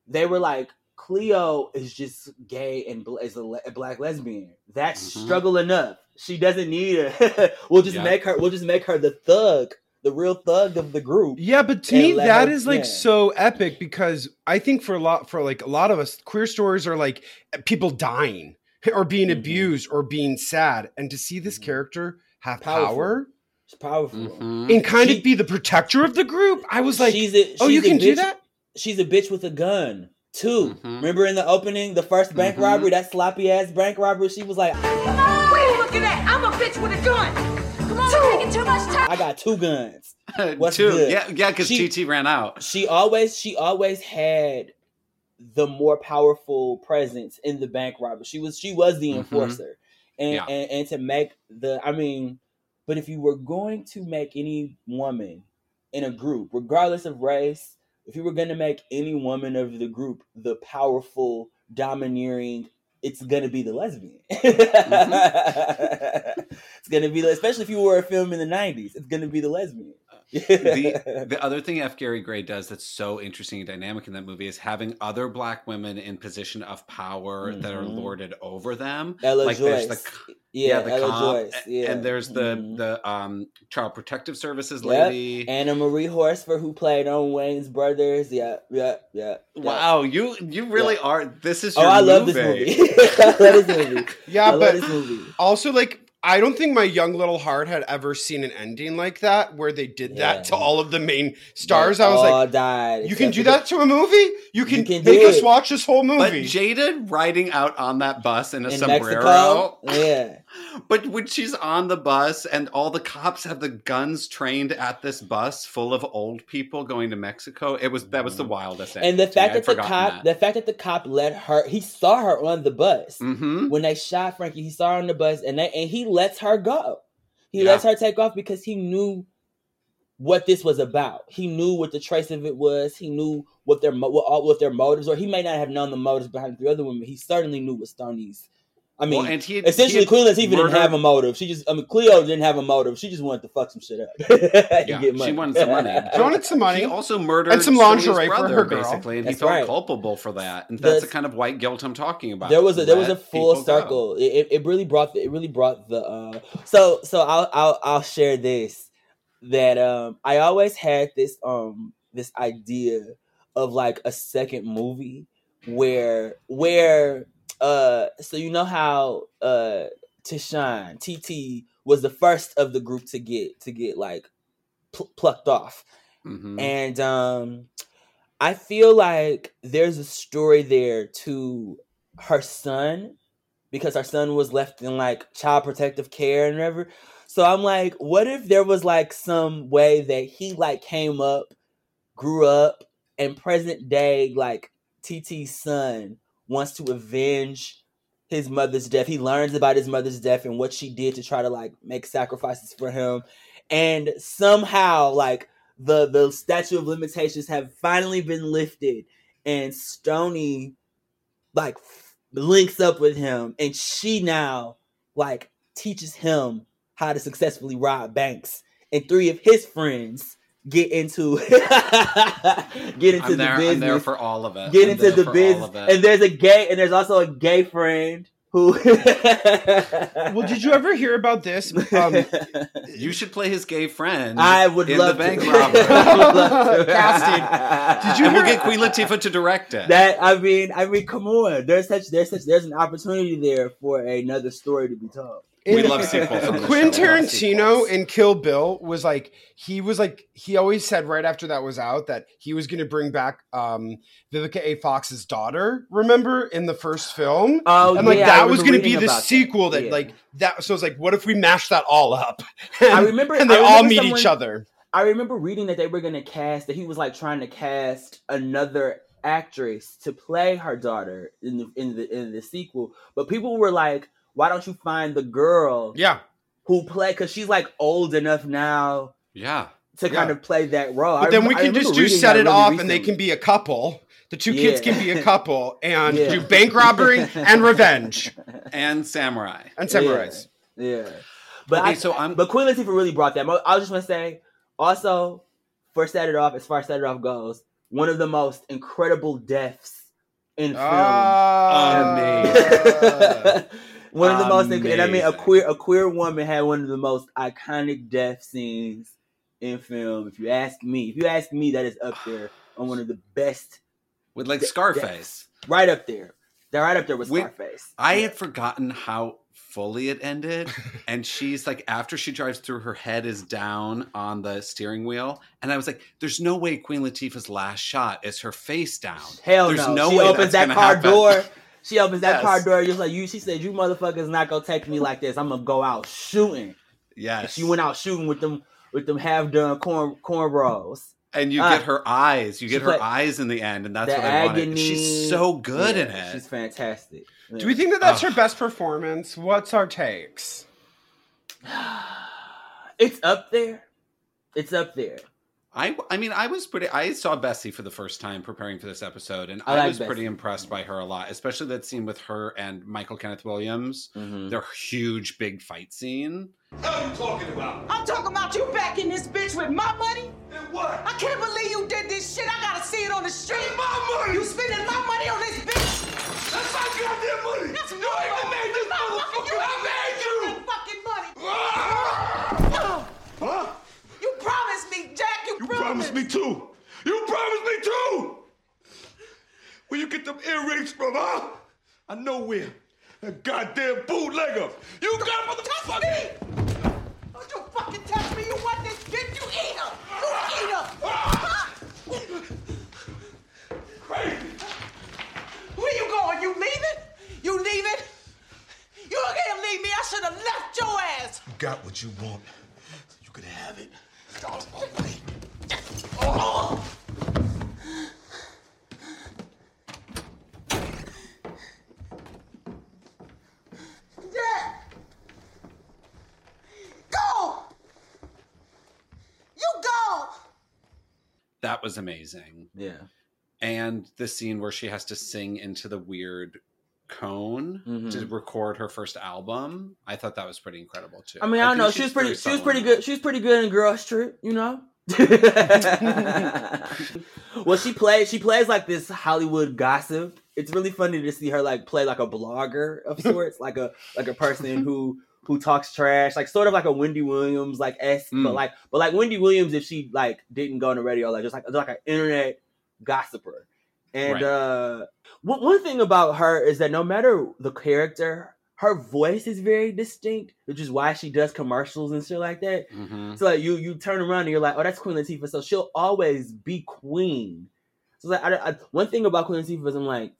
they were like, Cleo is just gay and bl- is a, le- a black lesbian. That's Mhm. struggle enough. She doesn't need it. we'll just Yeah. make her. We'll just make her the thug, the real thug of the group. Yeah, but to me let that her- is like yeah. so epic because I think for a lot for like a lot of us, queer stories are like people dying or being Mhm. abused or being sad, and to see this Mhm. character have Powerful. power It's powerful. Mhm. and kind She- of be the protector of the group, I was like, she's a, oh, you she's a can do that. She's a bitch with a gun. 2 Mhm. Remember in the opening, the first bank Mhm. robbery, that sloppy ass bank robbery. She was like, What are you looking at? I'm a bitch with a gun. Come on, we're taking too much time. I got two guns. What's Two. good? Yeah, yeah, because She- TT ran out. She always, she always had the more powerful presence in the bank robbery. She was, she was the Mhm. enforcer, and, Yeah. and and to make the, I mean, but if you were going to make any woman in a group, regardless of race, if you were going to make any woman of the group the powerful, domineering, it's going to be the lesbian. Mm-hmm. it's going to be, especially if you were a film in the '90s, it's going to be the lesbian. The the other thing F. Gary Gray does that's so interesting and dynamic in that movie is having other black women in position of power that are Mhm. lorded over them. Ella like Joyce. there's the yeah, the Ella cop, Joyce. Yeah. and there's the Mhm. the um child protective services Yep. lady. Anna Maria Horsford, who played on Wayans Brothers. Yeah, yeah, yeah. yeah. Wow, you you really are. This is Oh, I love this movie. I love this movie. Yeah, I love but this movie. also like I don't think my young little heart had ever seen an ending like that where they did Yeah. that to all of the main stars. They I was all like, died. you can do that to a movie? You can, can make us it. watch this whole But movie. Jada riding out on that bus in a in sombrero. Mexico. Yeah. But when she's on the bus and all the cops have the guns trained at this bus full of old people going to Mexico, it was that was the wildest. Mm-hmm. And the ending to me. fact that the cop, the fact that the cop let her, he saw her on the bus Mhm. when they shot Frankie. He saw her on the bus, and they, and he lets her go. He Yeah. lets her take off because he knew what this was about. He knew what the trace of it was. He knew what their what, what their motives were. He may not have known the motives behind the three other women. He certainly knew what Stony's. I mean, Well, and he had- essentially, he had Queen Latifah didn't have a motive. She just, I mean, Cleo didn't have a motive. She just wanted to fuck some shit up. Yeah, get she wanted some money. She wanted some money. He also murdered And some Stony's lingerie for brother, her girl. basically, and That's he felt right. culpable for that. And that's The- the kind of white guilt I'm talking about. there was a there was a full circle. It, it, it really brought the, it really brought the uh so so I'll I'll I'll share this that um I always had this um this idea of like a second movie where where uh so you know how uh Tisean TT was the first of the group to get to get like pl- plucked off Mhm. and um I feel like there's a story there to her son because her son was left in like child protective care and whatever. So I'm like, what if there was like some way that he like came up, grew up, and present day like TT's son wants to avenge his mother's death. He learns about his mother's death and what she did to try to like make sacrifices for him. And somehow like the the statute of limitations have finally been lifted and Stony like links up with him and she now like teaches him how to successfully rob banks and three of his friends get into get into I'm the there. business I'm there for all of it. get I'm into the business and there's a gay and there's also a gay friend who well, did you ever hear about this? Um, you should play his gay friend. I would in love the bank to. robbery. I would love. Casting. Did you and we'll get Queen Latifah to direct it. That I mean, I mean, come on. There's such there's such there's an opportunity there for another story to be told. We love sequels. Quentin show. We love Tarantino in Kill Bill was like he was like he always said right after that was out that he was going to bring back um Vivica A. Fox's daughter. Remember in the first film, Oh, and like yeah, that was going to be the about that. sequel that, Yeah. like that. So it's like, what if we mash that all up? I remember- and they I all meet someone- each other. I remember reading that they were gonna cast that he was like trying to cast another actress to play her daughter in the in the in the sequel, but people were like, "Why don't you find the girl Yeah, who play?" Because she's like old enough now Yeah. to kind of play that role. but I then we I can just do set it really off, and they can be a couple. The two kids can be a couple and Yeah. do bank robbery and revenge And Samurai. and samurais. Yeah. But Okay, I, so I'm- but Queen Latifah really brought that. I was just want to say, also, for set it off, as far as set it off goes, one of the most incredible deaths in film. Ah. one of the most, and I mean, a queer a queer woman had one of the most iconic death scenes in film. If you ask me, if you ask me, that is up there on one of the best, With like De- Scarface. right up there. They're right up there with We- Scarface. I had forgotten how fully it ended. and she's like, after she drives through, her head is down on the steering wheel. And I was like, there's no way Queen Latifah's last shot is her face down. Hell There's no. no she way opens that car happen. door. She opens that Yes. car door just like you. She said, "You motherfuckers not gonna take me like this. I'm gonna go out shooting." And Yes. she went out shooting with them with them half done corn cornrows. and you Ah. get her eyes. You get her play- eyes in the end, and that's the what I wanted. agony. She's so good in Yeah, it. She's fantastic. Do we think that that's Ugh. her best performance? What's our takes? it's up there? It's up there. I, I mean, I was pretty. I saw Bessie for the first time preparing for this episode, and I I, like was Bessie. pretty impressed by her a lot, especially that scene with her and Michael Kenneth Williams. Mhm. Their huge, big fight scene. What are you talking about? I'm talking about you back in this bitch with my money. And what? I can't believe you did this shit. I gotta see it on the street. My money! You spending my money on this bitch. That's my goddamn money! That's you my even money. made this That's my motherfucker! money. I made you! You fucking money. Ah! Huh? You promised me, Jack. You, You promised me too! You promised me too! Where you get them earrings from, huh? I know where. That goddamn bootlegger. You got motherfucker. Don't you fucking touch me. You want this bitch. You eat her. You eat her. Huh? Where you going? You leaving? You leaving? You can't leave me. I should have left your ass. You got what you want. You could have it. Dad! Go! You go! That was amazing. Yeah. And the scene where she has to sing into the weird cone Mm-hmm. to record her first album, I thought that was pretty incredible too. I mean, I don't know. she's She was pretty. She was pretty good. She was pretty good in Girls Trip. You know. well, she plays. She plays like this Hollywood gossip. It's really funny to see her like play like a blogger of sorts, like a like a person who who talks trash, like sort of like a Wendy Williams like s, but Mm. like but like Wendy Williams if she like didn't go on the radio, like just like like an internet gossiper. And Right. uh one, one thing about her is that no matter the character, her voice is very distinct, which is why she does commercials and shit like that. Mhm. So like you you turn around and you're like, oh, that's Queen Latifah. So she'll always be Queen. So like, I, I, one thing about Queen Latifah is I'm like,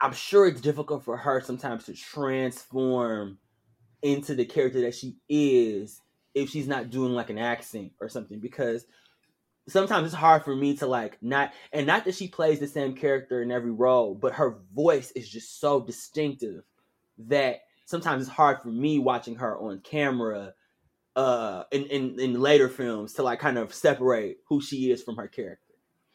I'm sure it's difficult for her sometimes to transform into the character that she is if she's not doing like an accent or something because sometimes it's hard for me to like not and not that she plays the same character in every role but her voice is just so distinctive that sometimes it's hard for me watching her on camera uh in, in in later films to like kind of separate who she is from her character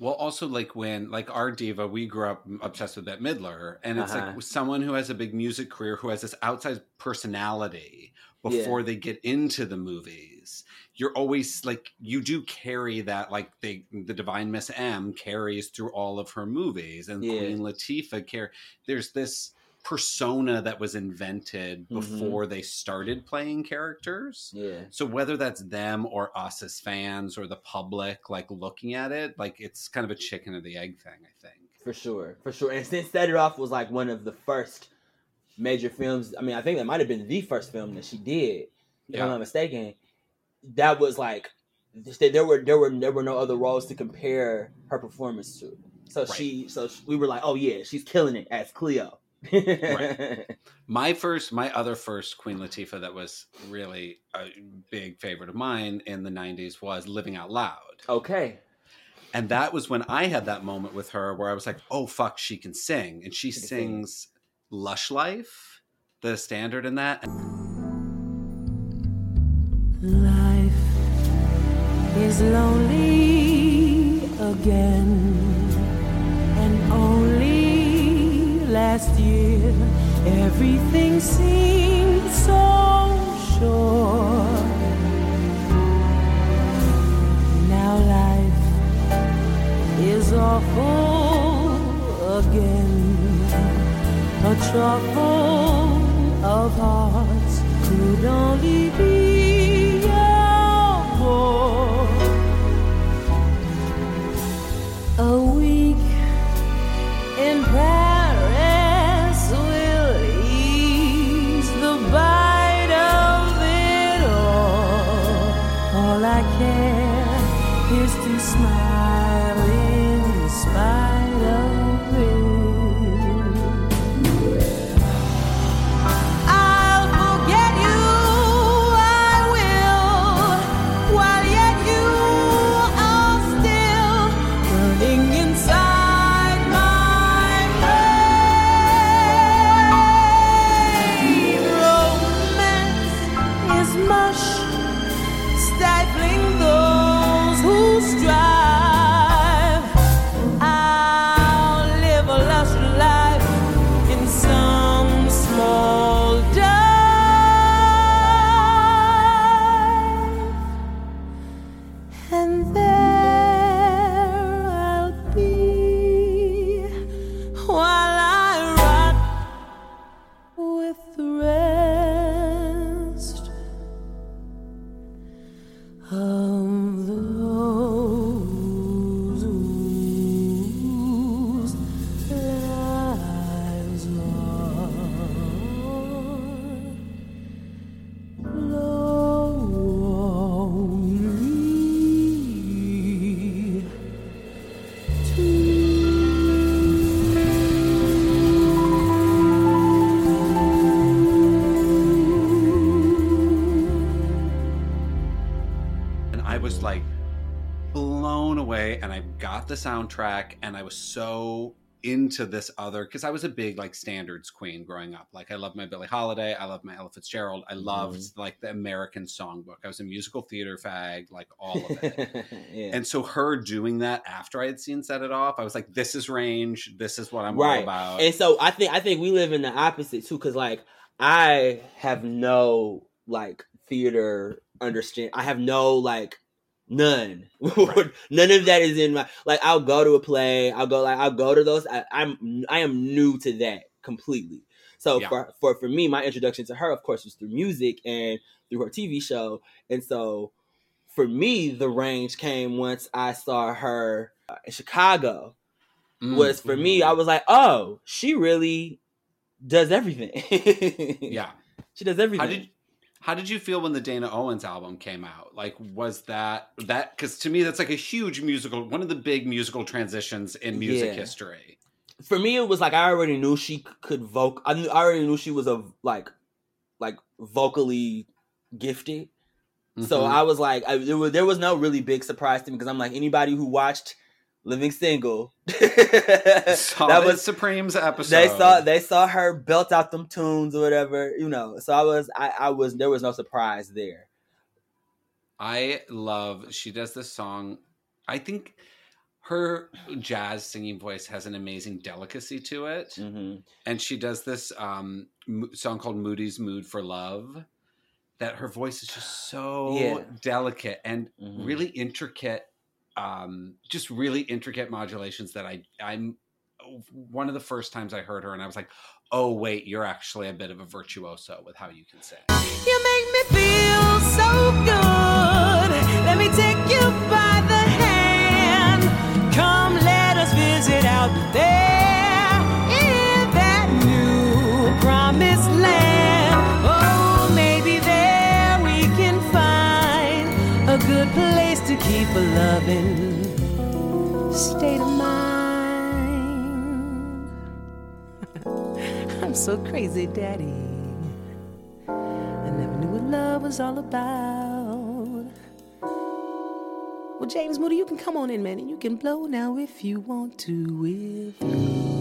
Well, also like when like our diva, we grew up obsessed with Bette Midler, and it's Uh-huh. like someone who has a big music career who has this outside personality before Yeah. they get into the movies. You're always like you do carry that like they the Divine Miss M carries through all of her movies, and Yeah. Queen Latifah care. There's this persona that was invented Mhm. before they started playing characters. yeah So whether that's them or us as fans or the public, like looking at it, like it's kind of a chicken or the egg thing. I think. For sure, for sure. And since Set It Off was like one of the first major films, I mean, I think that might have been the first film that she did, if Yeah. I'm not mistaken. That was like there were there were there were no other roles to compare her performance to. So she, so we were like, oh yeah, she's killing it as Cleo. My first, my other first Queen Latifah that was really a big favorite of mine in the '90s was "Living Out Loud." Okay. And that was when I had that moment with her where I was like, "Oh fuck, she can sing!" And she can sing. sings "Lush Life," the standard in that. Life is lonely again, last year everything seemed so sure. Now life is awful again, a trouble of hearts could only be and then the soundtrack, and I was so into this other because I was a big like standards queen growing up. Like I loved my Billie Holiday, I loved my Ella Fitzgerald, I loved mm-hmm. like the American songbook. I was a musical theater fag, like all of it. yeah. And so her doing that after I had seen Set It Off, I was like, this is range. This is what I'm all right. about. And so I think I think we live in the opposite too, because like I have no like theater understand. I have no like none. none of that is in my like. I'll go to a play. I'll go like I'll go to those. I, I'm I am new to that completely. So Yeah. for for for me, my introduction to her, of course, was through music and through her TV show. And so for me, the range came once I saw her uh, in Chicago Mm, was for me, I was like, oh, she really does everything. yeah. She does everything. How did how did you feel when the Dana Owens album came out? Like, was that that? Because to me, that's like a huge musical, one of the big musical transitions in music Yeah. history. For me, it was like I already knew she could voc. I, knew, I already knew she was a like, like vocally gifted. So Mhm. I was like, I, there was there was no really big surprise to me because I'm like anybody who watched Living Single, that was Supremes episode. they saw they saw her belt out them tunes or whatever, you know. So I was I, I was there was no surprise there. I love. She does this song. I think her jazz singing voice has an amazing delicacy to it, Mm-hmm. and she does this um, song called "Moody's Mood for Love." That her voice is just so Yeah. delicate and Mhm. really intricate, um, just really intricate modulations that I I'm one of the first times I heard her, and I was like, "Oh wait, you're actually a bit of a virtuoso with how you can sing." You make me feel so good. Let me take you by the hand. Come, let us visit out there in that new promised land. Oh, maybe there we can find a good place a loving state of mind. I'm so crazy, Daddy. I never knew what love was all about. Well, James Moody, you can come on in, man, and you can blow now if you want to. With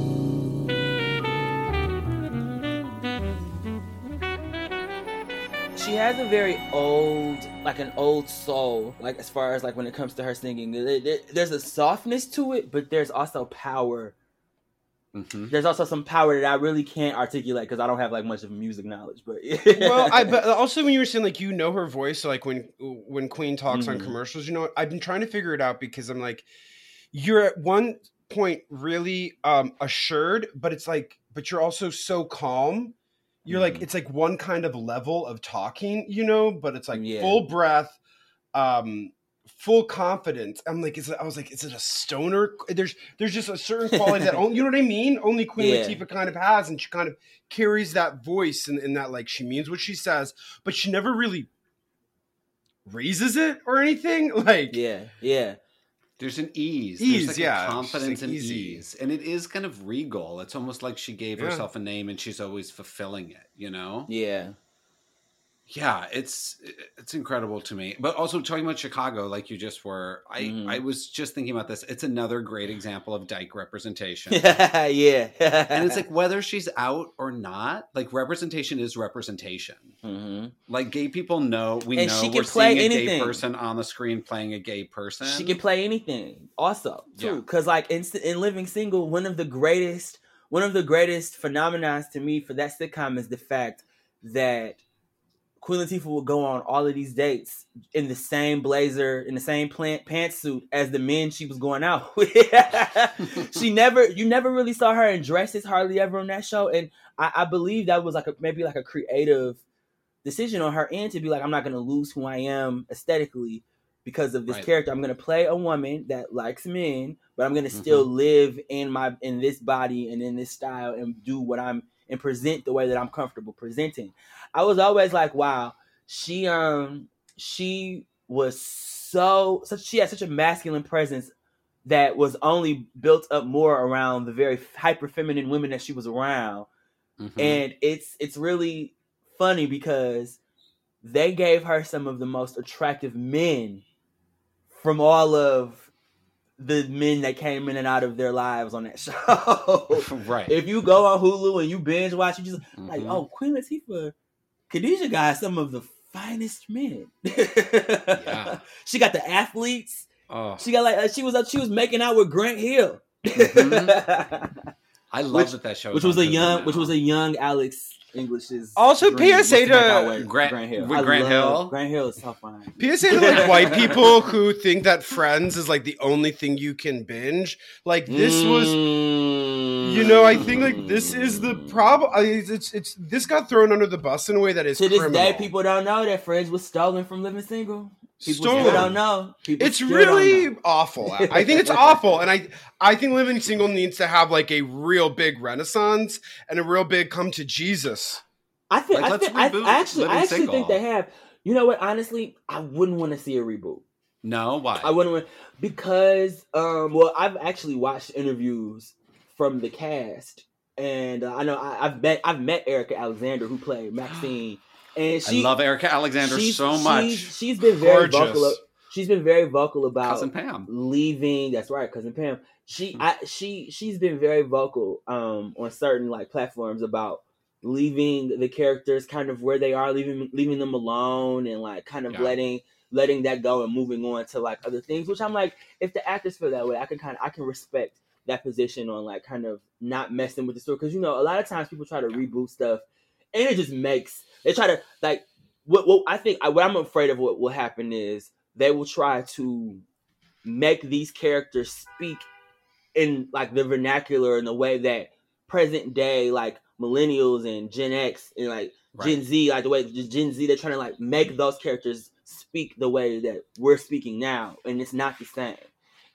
She has a very old, like an old soul, like as far as like when it comes to her singing. There- there- There's a softness to it, but there's also power. Mhm. There's also some power that I really can't articulate because I don't have like much of music knowledge. But well, I but also when you were saying like you know her voice, so like when when Queen talks on Mhm. commercials, you know, I've been trying to figure it out because I'm like, you're at one point really um assured, but it's like, but you're also so calm. You're like, it's like one kind of level of talking, you know, but it's like Yeah. full breath, um, full confidence. I'm like, is it, I was like, is it a stoner? There's there's just a certain quality that only you know what I mean? Only Queen Yeah. Latifah kind of has, and she kind of carries that voice and, and that like she means what she says, but she never really raises it or anything. Like yeah, yeah. There's an ease. Ease, There's like yeah. a confidence like, and easy. ease. And it is kind of regal. It's almost like she gave Yeah. herself a name and she's always fulfilling it, you know? Yeah. Yeah, it's it's incredible to me. But also talking about Chicago, like you just were, I Mhm. I was just thinking about this. It's another great example of dyke representation. yeah. and it's like whether she's out or not, like representation is representation. hmm Like gay people know we And know she can we're play seeing a gay anything. person on the screen playing a gay person. She can play anything. Also, Yeah. too, because like in, in Living Single, one of the greatest, one of the greatest phenomena to me for that sitcom is the fact that Queen Latifah will go on all of these dates in the same blazer, in the same plant pantsuit as the men she was going out with. she never, you never really saw her in dresses hardly ever on that show, and I, I believe that was like a maybe like a creative decision on her end to be like, I'm not gonna lose who I am aesthetically because of this Right. character. I'm gonna play a woman that likes men, but I'm gonna still mm-hmm. live in my in this body and in this style and do what I'm and present the way that I'm comfortable presenting. I was always like, wow, she um she was so such she had such a masculine presence that was only built up more around the very hyper feminine women that she was around Mhm. and it's it's really funny because they gave her some of the most attractive men from all of the men that came in and out of their lives on that show. right. if you go on Hulu and you binge watch, you just like, Mhm. oh, Queen Latifah, Khadijah got some of the finest men. Yeah. She got the athletes. Oh, She got like uh, she was up. She was making out with Grant Hill, Mhm. I love Which- that that show. which was a young, now. which was a young Alex English's. Also, dream PSA to with Grant- Hill. with Grant Hill? Grant Hill is so fine. PSA to like white people who think that Friends is like the only thing you can binge. Like this was, you know, I think like this is the problem. It's it's this got thrown under the bus in a way that is To this day, people don't know that Friends was stolen from Living Single. People Stolen. still don't know. People It's still don't know. really awful. I I think it's awful, and I I think Living Single needs to have like a real big renaissance and a real big come to Jesus. I think Like, I, let's think, I, I actually Living I actually Single. think they have. You know what? Honestly, I wouldn't want to see a reboot. no why? I wouldn't want because um well I've actually watched interviews from the cast and uh, I know I, I've met I've met Erika Alexander who played Maxine and she I love Erika Alexander she's- so she's- much. she's been very Gorgeous. vocal. She's been very vocal about Cousin Pam. leaving. That's right, cousin Pam. She Hmm. I she she's been very vocal um on certain like platforms about leaving the characters kind of where they are, leaving leaving them alone and like kind of Yeah. letting letting that go and moving on to like other things. Which I'm like, if the actors feel that way, I can kind of I can respect that position on like kind of not messing with the story because you know a lot of times people try to reboot stuff and it just makes they try to like what what I think I, what I'm afraid of what will happen is they will try to make these characters speak in like the vernacular in the way that present day like millennials and Gen X and like Gen Z like the way Gen Z they're trying to like make those characters speak the way that we're speaking now and it's not the same.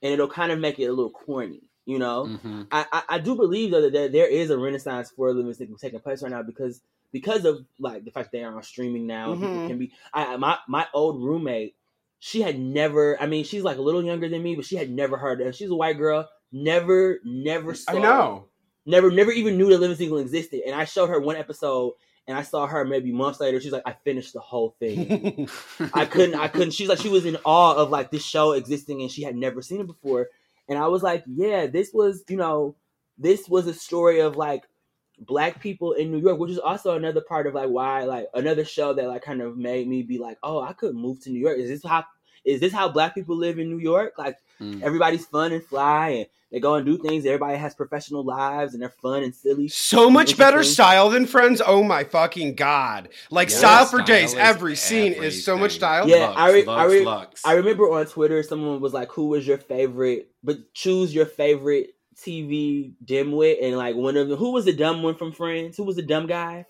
And it'll kind of make it a little corny you know? Mhm. I, I I do believe though that there, there is a renaissance for living taking place right now because because of like the fact they are on streaming now. and People mm-hmm. can be. I I- my my old roommate. She had never. I mean, she's like a little younger than me, but she had never heard of. She's a white girl. Never, never saw. I know. Never, never even knew that Living Single existed. And I showed her one episode, and I saw her maybe months later. She's like, I finished the whole thing. I couldn't. I couldn't. She's like, she was in awe of like this show existing, and she had never seen it before. And I was like, yeah, this was, you know, this was a story of like black people in New York, which is also another part of like why like another show that like kind of made me be like, oh, I could move to New York. Is this how is this how black people live in New York? Like Mm. everybody's fun and fly and they go and do things. Everybody has professional lives and they're fun and silly. So much better Interesting. style than Friends. Oh my fucking god! Like Yeah, style for style days. is Every scene is so much style. Yeah, Looks, I re- I re- looks. I remember on Twitter someone was like, "Who was your favorite?" But choose your favorite TV dimwit, and like one of them, who was the dumb one from Friends? Who was the dumb guy?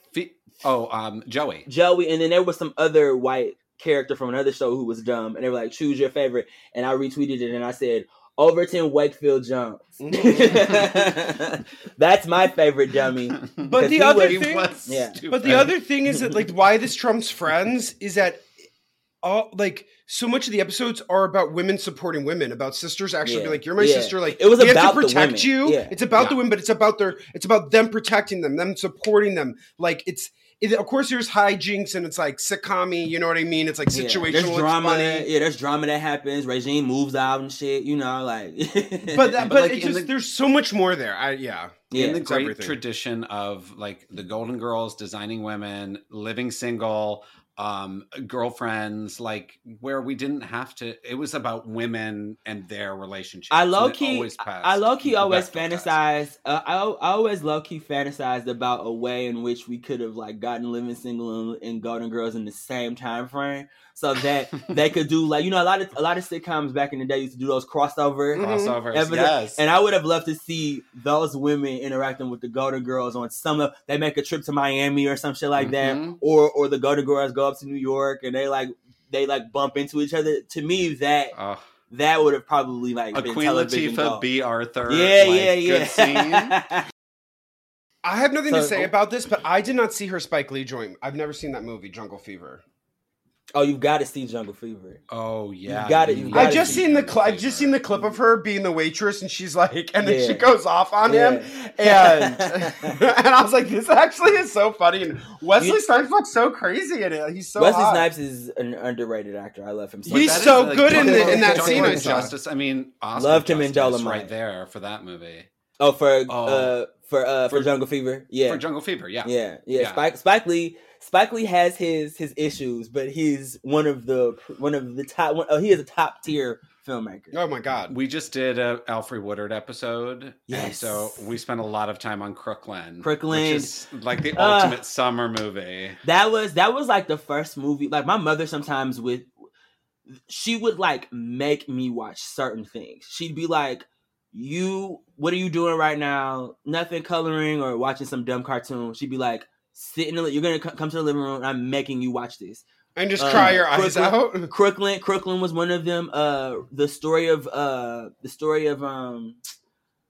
Oh, um, Joey. Joey, and then there was some other white character from another show who was dumb, and they were like, "Choose your favorite," and I retweeted it and I said. Overton Wakefield Jones. That's my favorite dummy. But the other was- thing, Yeah. but the other thing is that like why this trumps Friends is that all like so much of the episodes are about women supporting women, about sisters actually Yeah. being like, "You're my Yeah. sister." Like It was we have about to the protect women. you. Yeah. It's about Yeah. the women, but it's about their. It's about them protecting them, them supporting them. Like it's. It, of course, there's hijinks and it's like sitcom You know what I mean? It's like Yeah, situational. There's it's drama. funny. Yeah, there's drama that happens. Regine moves out and shit. You know, like. But that, But, but like, it just the- there's so much more there. I yeah. yeah. in the great everything. tradition of like the Golden Girls, designing women, living single, um, girlfriends, like where we didn't have to. It was about women and their relationships. I low key, I low key always Bechdel test. fantasize. Uh, I, I always low key fantasized about a way in which we could have like gotten Living Single and, and Golden Girls in the same time frame, so that they could do like you know a lot of a lot of sitcoms back in the day used to do those crossover crossovers. episodes. Yes, And I would have loved to see those women interacting with the Golden Girls on some of they make a trip to Miami or some shit like that, Mhm. or or the Golden Girls go up to New York and they like they like bump into each other. To me, that Oh, that would have probably like a been Queen television Latifah, gold. Bea Arthur. Yeah, like, yeah, Good scene. yeah. I have nothing to So- say oh. about this, but I did not see her Spike Lee joint. I've never seen that movie, Jungle Fever. Oh, you've got to see Jungle Fever. Oh yeah, You got it, you I gotta just see seen the cl- I've just seen the clip of her being the waitress, and she's like, and then she goes off on him, and and I was like, this actually is so funny. And Wesley You- Snipes looks so crazy in it. He's so Wesley hot. Snipes is an underrated actor. I love him. So He's so is, good in the- in that scene Lord I of. Justice. I mean, Oscar Loved him in Justice Dolemite. right there for that movie. Oh, for Oh. uh for uh for, For- Jungle Fever. Yeah. For Jungle Fever, yeah. yeah, yeah, Yeah. Spike Spike Lee Spike Lee has his his issues, but he's one of the one of the top. One, oh, he is a top tier filmmaker. Oh my god. We just did a Alfre Woodard episode, and Yes. so we spent a lot of time on Crooklyn. Crooklyn. which is like the Ah. ultimate summer movie. That was that was like the first movie. Like my mother sometimes would she would like make me watch certain things. She'd be like, "You, what are you doing right now? Nothing coloring or watching some dumb cartoon." She'd be like, "Sit in the. You're gonna come to the living room. And I'm making you watch this." And just Um, cry your eyes Crooklyn- out. Crooklyn, Crooklyn was one of them. Uh, the story of uh, the story of um,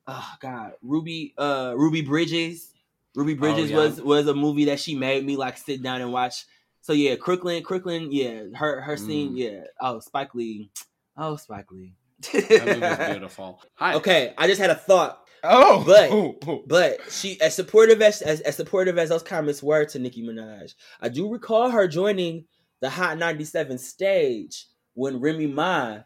oh god, Ruby, uh, Ruby Bridges. Ruby Bridges yeah. was was a movie that she made me like sit down and watch. So yeah, Crooklyn, Crooklyn, yeah, her her scene, Mm. yeah. Oh, Spike Lee, oh Spike Lee. That movie's beautiful. Hi. Okay, I just had a thought, Oh, But- oh, oh. but she as supportive as, as as supportive as those comments were to Nicki Minaj, I do recall her joining the Hot 97 stage when Remy Ma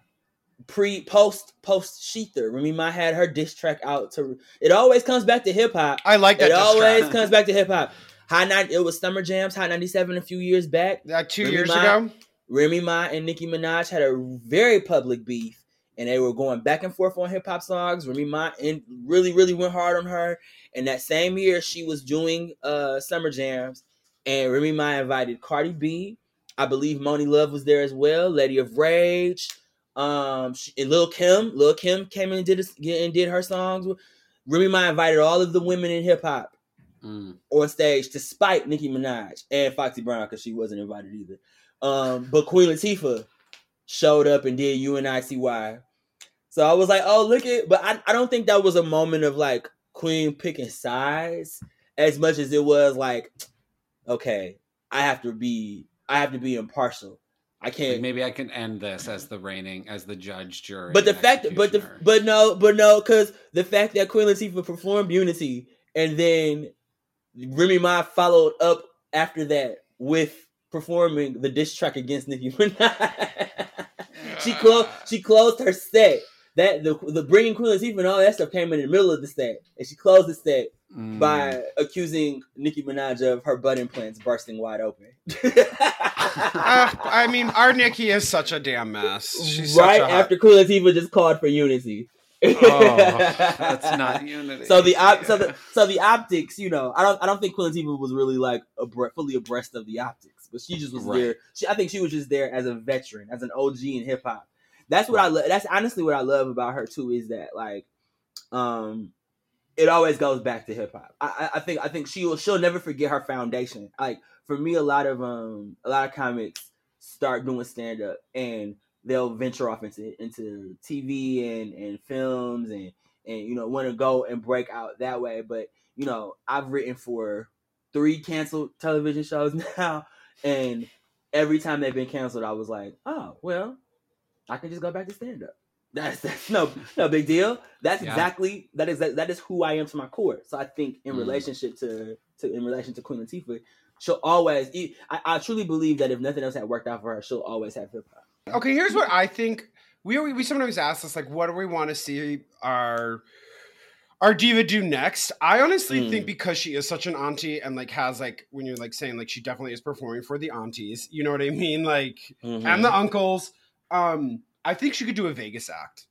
pre post post Shether. Remy Ma had her diss track out to it always comes back to hip hop. I like that. It always track. comes back to hip hop. High nine it was Summer Jams, Hot 97 a few years back. That two Remy years Ma- ago. Remy Ma and Nicki Minaj had a very public beef, and they were going back and forth on hip hop songs. Remy Ma and really, really went hard on her. And that same year, she was doing uh, summer jams, and Remy Ma invited Cardi B. I believe Monie Love was there as well. Lady of Rage, um, she, and Lil Kim. Lil Kim came in and did a, and did her songs. Remy Ma invited all of the women in hip hop Mm. on stage to spite Nicki Minaj and Foxy Brown because she wasn't invited either. Um, but Queen Latifah showed up and did UNICY. So I was like, oh, look at, but I, I don't think that was a moment of like Queen picking sides as much as it was like, okay, I have to be, I have to be impartial. I can't. maybe I can end this as the reigning, as the judge, jury. But the fact, but the, but no, but no, because the fact that Queen Latifah performed Unity and then Remy Ma followed up after that with performing the diss track against Nicki Minaj. she closed, she closed her set. That the the bringing Queen Latifah and all that stuff came in the middle of the set, and she closed the set Mm. by accusing Nicki Minaj of her butt implants bursting wide open. Uh, I mean, our Nicki is such a damn mess. She's right such a hot- after Queen Latifah just called for unity. Oh, that's not unity. So the op- so the so the optics, you know, I don't I don't think Queen Latifah was really like abre- fully abreast of the optics, but she just was Right. there. She I think she was just there as a veteran, as an OG in hip hop. That's what I love. That's honestly what I love about her too is that like, um, it always goes back to hip hop. I, I I think I think she will she'll never forget her foundation. Like for me, a lot of um a lot of comics start doing stand up and they'll venture off into into TV and and films and and you know want to go and break out that way. But you know, I've written for three canceled television shows now, and every time they've been canceled, I was like, oh well, I can just go back to stand up. That's that's no no big deal. That's Yeah. exactly that is that is who I am to my core. So I think in Mm. relationship to to in relation to Queen Latifah, she'll always. I, I truly believe that if nothing else had worked out for her, she'll always have hip hop. Okay, here's what I think. We we we sometimes ask us like, what do we want to see our our diva do next? I honestly Mm. think because she is such an auntie and like has like when you're like saying like she definitely is performing for the aunties. You know what I mean? Like Mm-hmm. and the uncles. Um, I think she could do a Vegas act.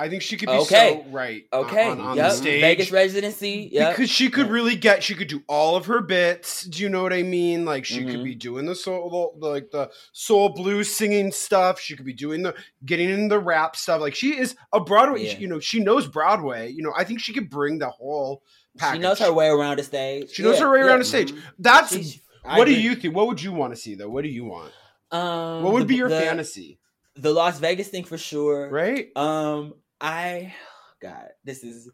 I think she could be Okay. so right. on- Okay, on, on yep. Vegas residency, yep. Because she could really get, she could do all of her bits. Do you know what I mean? Like she could Mhm. be doing the soul, like the soul blues singing stuff. She could be doing the getting in the rap stuff. Like she is a Broadway. Yeah. You know, she knows Broadway. You know, I think she could bring the whole package. She knows her way around the stage. She knows Yeah, her way yeah. around the stage. That's She's- what do you think? What would you want to see though? What do you want? Um, What would the- be your the- fantasy? The Las Vegas thing for sure. Right? Um, I, God, this is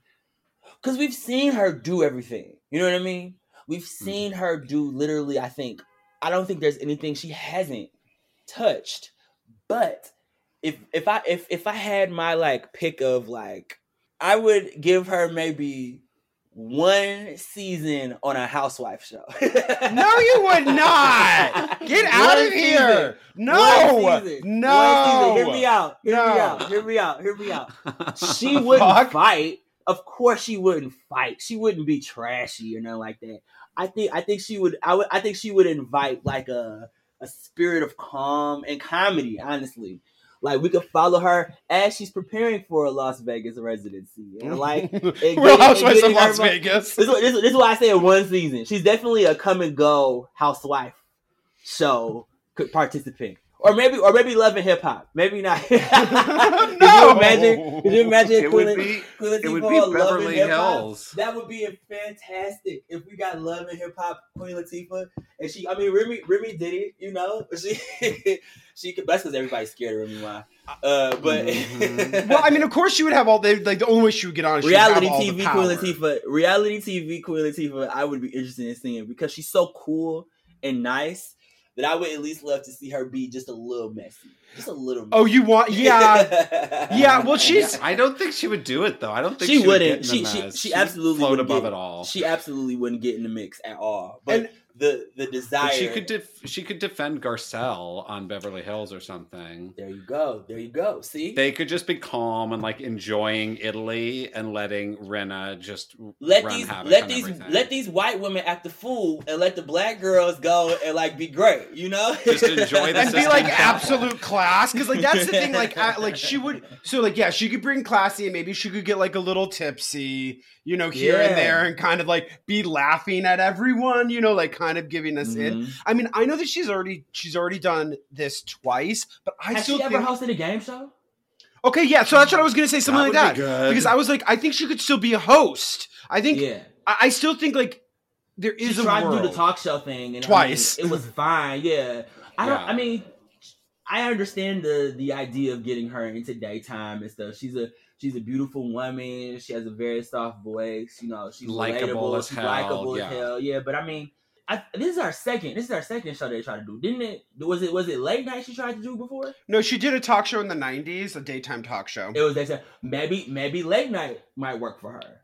because we've seen her do everything. You know what I mean? We've Hmm. seen her do literally. I think I don't think there's anything she hasn't touched. But if if I if if I had my like pick of like, I would give her maybe one season on a housewife show. No, you would not. Get out One of here. season. No. One season. No. One season. Hear me out. Hear me out. Hear me out. Hear me out. She wouldn't Fuck. fight. Of course, she wouldn't fight. She wouldn't be trashy or nothing like that. I think. I think she would. I would. I think she would invite like a a spirit of calm and comedy. Honestly, like we could follow her as she's preparing for a Las Vegas residency, and like Real Housewives of Las Vegas. This is, this, this is why I say in one season. She's definitely a come and go housewife show could participant. Or maybe or maybe love and hip hop. Maybe not. could you imagine could you imagine It would Queen- be- Queen it would Latifah be Beverly Hip Hop? Hills. That would be fantastic if we got love and hip hop Queen Latifah. And she I mean Remy Remy did it, you know. She she could that's because everybody's scared of Remy Ma. Uh but Mm-hmm. well, I mean, of course she would have all the like the only way she would get on is she would have reality TV. Queen Latifah, reality TV Queen Latifah, I would be interested in seeing because she's so cool and nice that I would at least love to see her be just a little messy, just a little. Messy. Oh, you want? Yeah, yeah. Well, she's. I don't think she would do it though. I don't think she, she, would wouldn't. get in She the she mess. she She'd absolutely float wouldn't above get- it all. She absolutely wouldn't get in the mix at all. But And- the the desire. But she could def- she could defend Garcelle on Beverly Hills or something. There you go. There you go. See, They could just be calm and like enjoying Italy and letting Rinna just let run these let these everything. let these white women act the fool and let the black girls go and like be great. You know, Just enjoy the and be like absolute class because like that's the thing like I, like she would so like yeah she could bring classy and maybe she could get like a little tipsy you know here Yeah. and there and kind of like be laughing at everyone you know like kind of giving us in Mhm. i mean i know that she's already she's already done this twice but i Has still she ever think hosted a game show? okay yeah so that's what i was gonna say something That like would be that good. because i was like i think she could still be a host i think Yeah. I, I still think like there is She a tried world. to do the talk show thing and I Twice. mean, it was fine. Yeah, I don't. Yeah. I mean, I understand the the idea of getting her into daytime and stuff. She's a she's a beautiful woman. She has a very soft voice. You know, she's Likeable relatable. as she's hell, likable yeah. as hell. Yeah, but I mean. I, this is our second. This is our second show they tried to do, didn't it? Was it was it late night she tried to do before? no she did a talk show in the 90s a daytime talk show It was they said maybe maybe late night might work for her.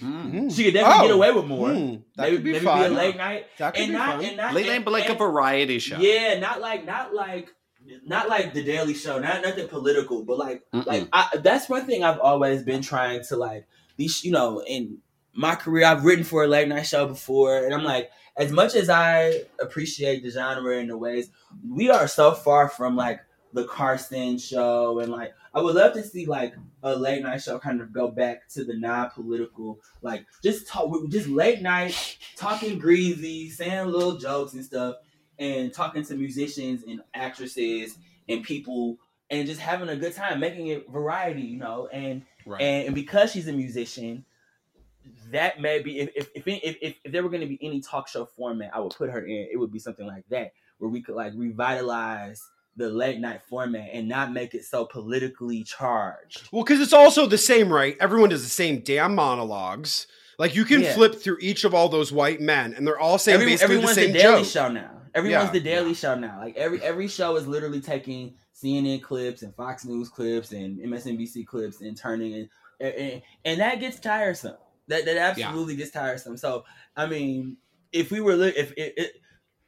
Mm. She could definitely Oh, get away with more. hmm, that maybe could be maybe fun. be a late night that could and be not fun and not Late and- night, but like a variety show. Yeah, not like not like not like the Daily Show, not nothing political, but like Mm-mm. like I, that's one thing I've always been trying to like these. You know, in my career, I've written for a late night show before, and I'm like, as much as I appreciate the genre and the ways, we are so far from like the Carson show, and like I would love to see like a late night show kind of go back to the non-political, like just talk, just late night talking greasy, saying little jokes and stuff and talking to musicians and actresses and people and just having a good time, making it variety, you know. And Right. and, and because she's a musician, that may be if if if, if, if, if there were going to be any talk show format, I would put her in. It would be something like that where we could like revitalize the late night format and not make it so politically charged. Well, because it's also the same, right? Everyone does the same damn monologues. Like you can Yeah. flip through each of all those white men, and they're all saying Every- basically the everyone's same the Daily joke. Show now. Everyone's Yeah. the Daily Show now. Like every every show is literally taking CNN clips and Fox News clips and MSNBC clips and turning and and, and that gets tiresome. That that absolutely gets tiresome. So I mean, if we were li- if it, it,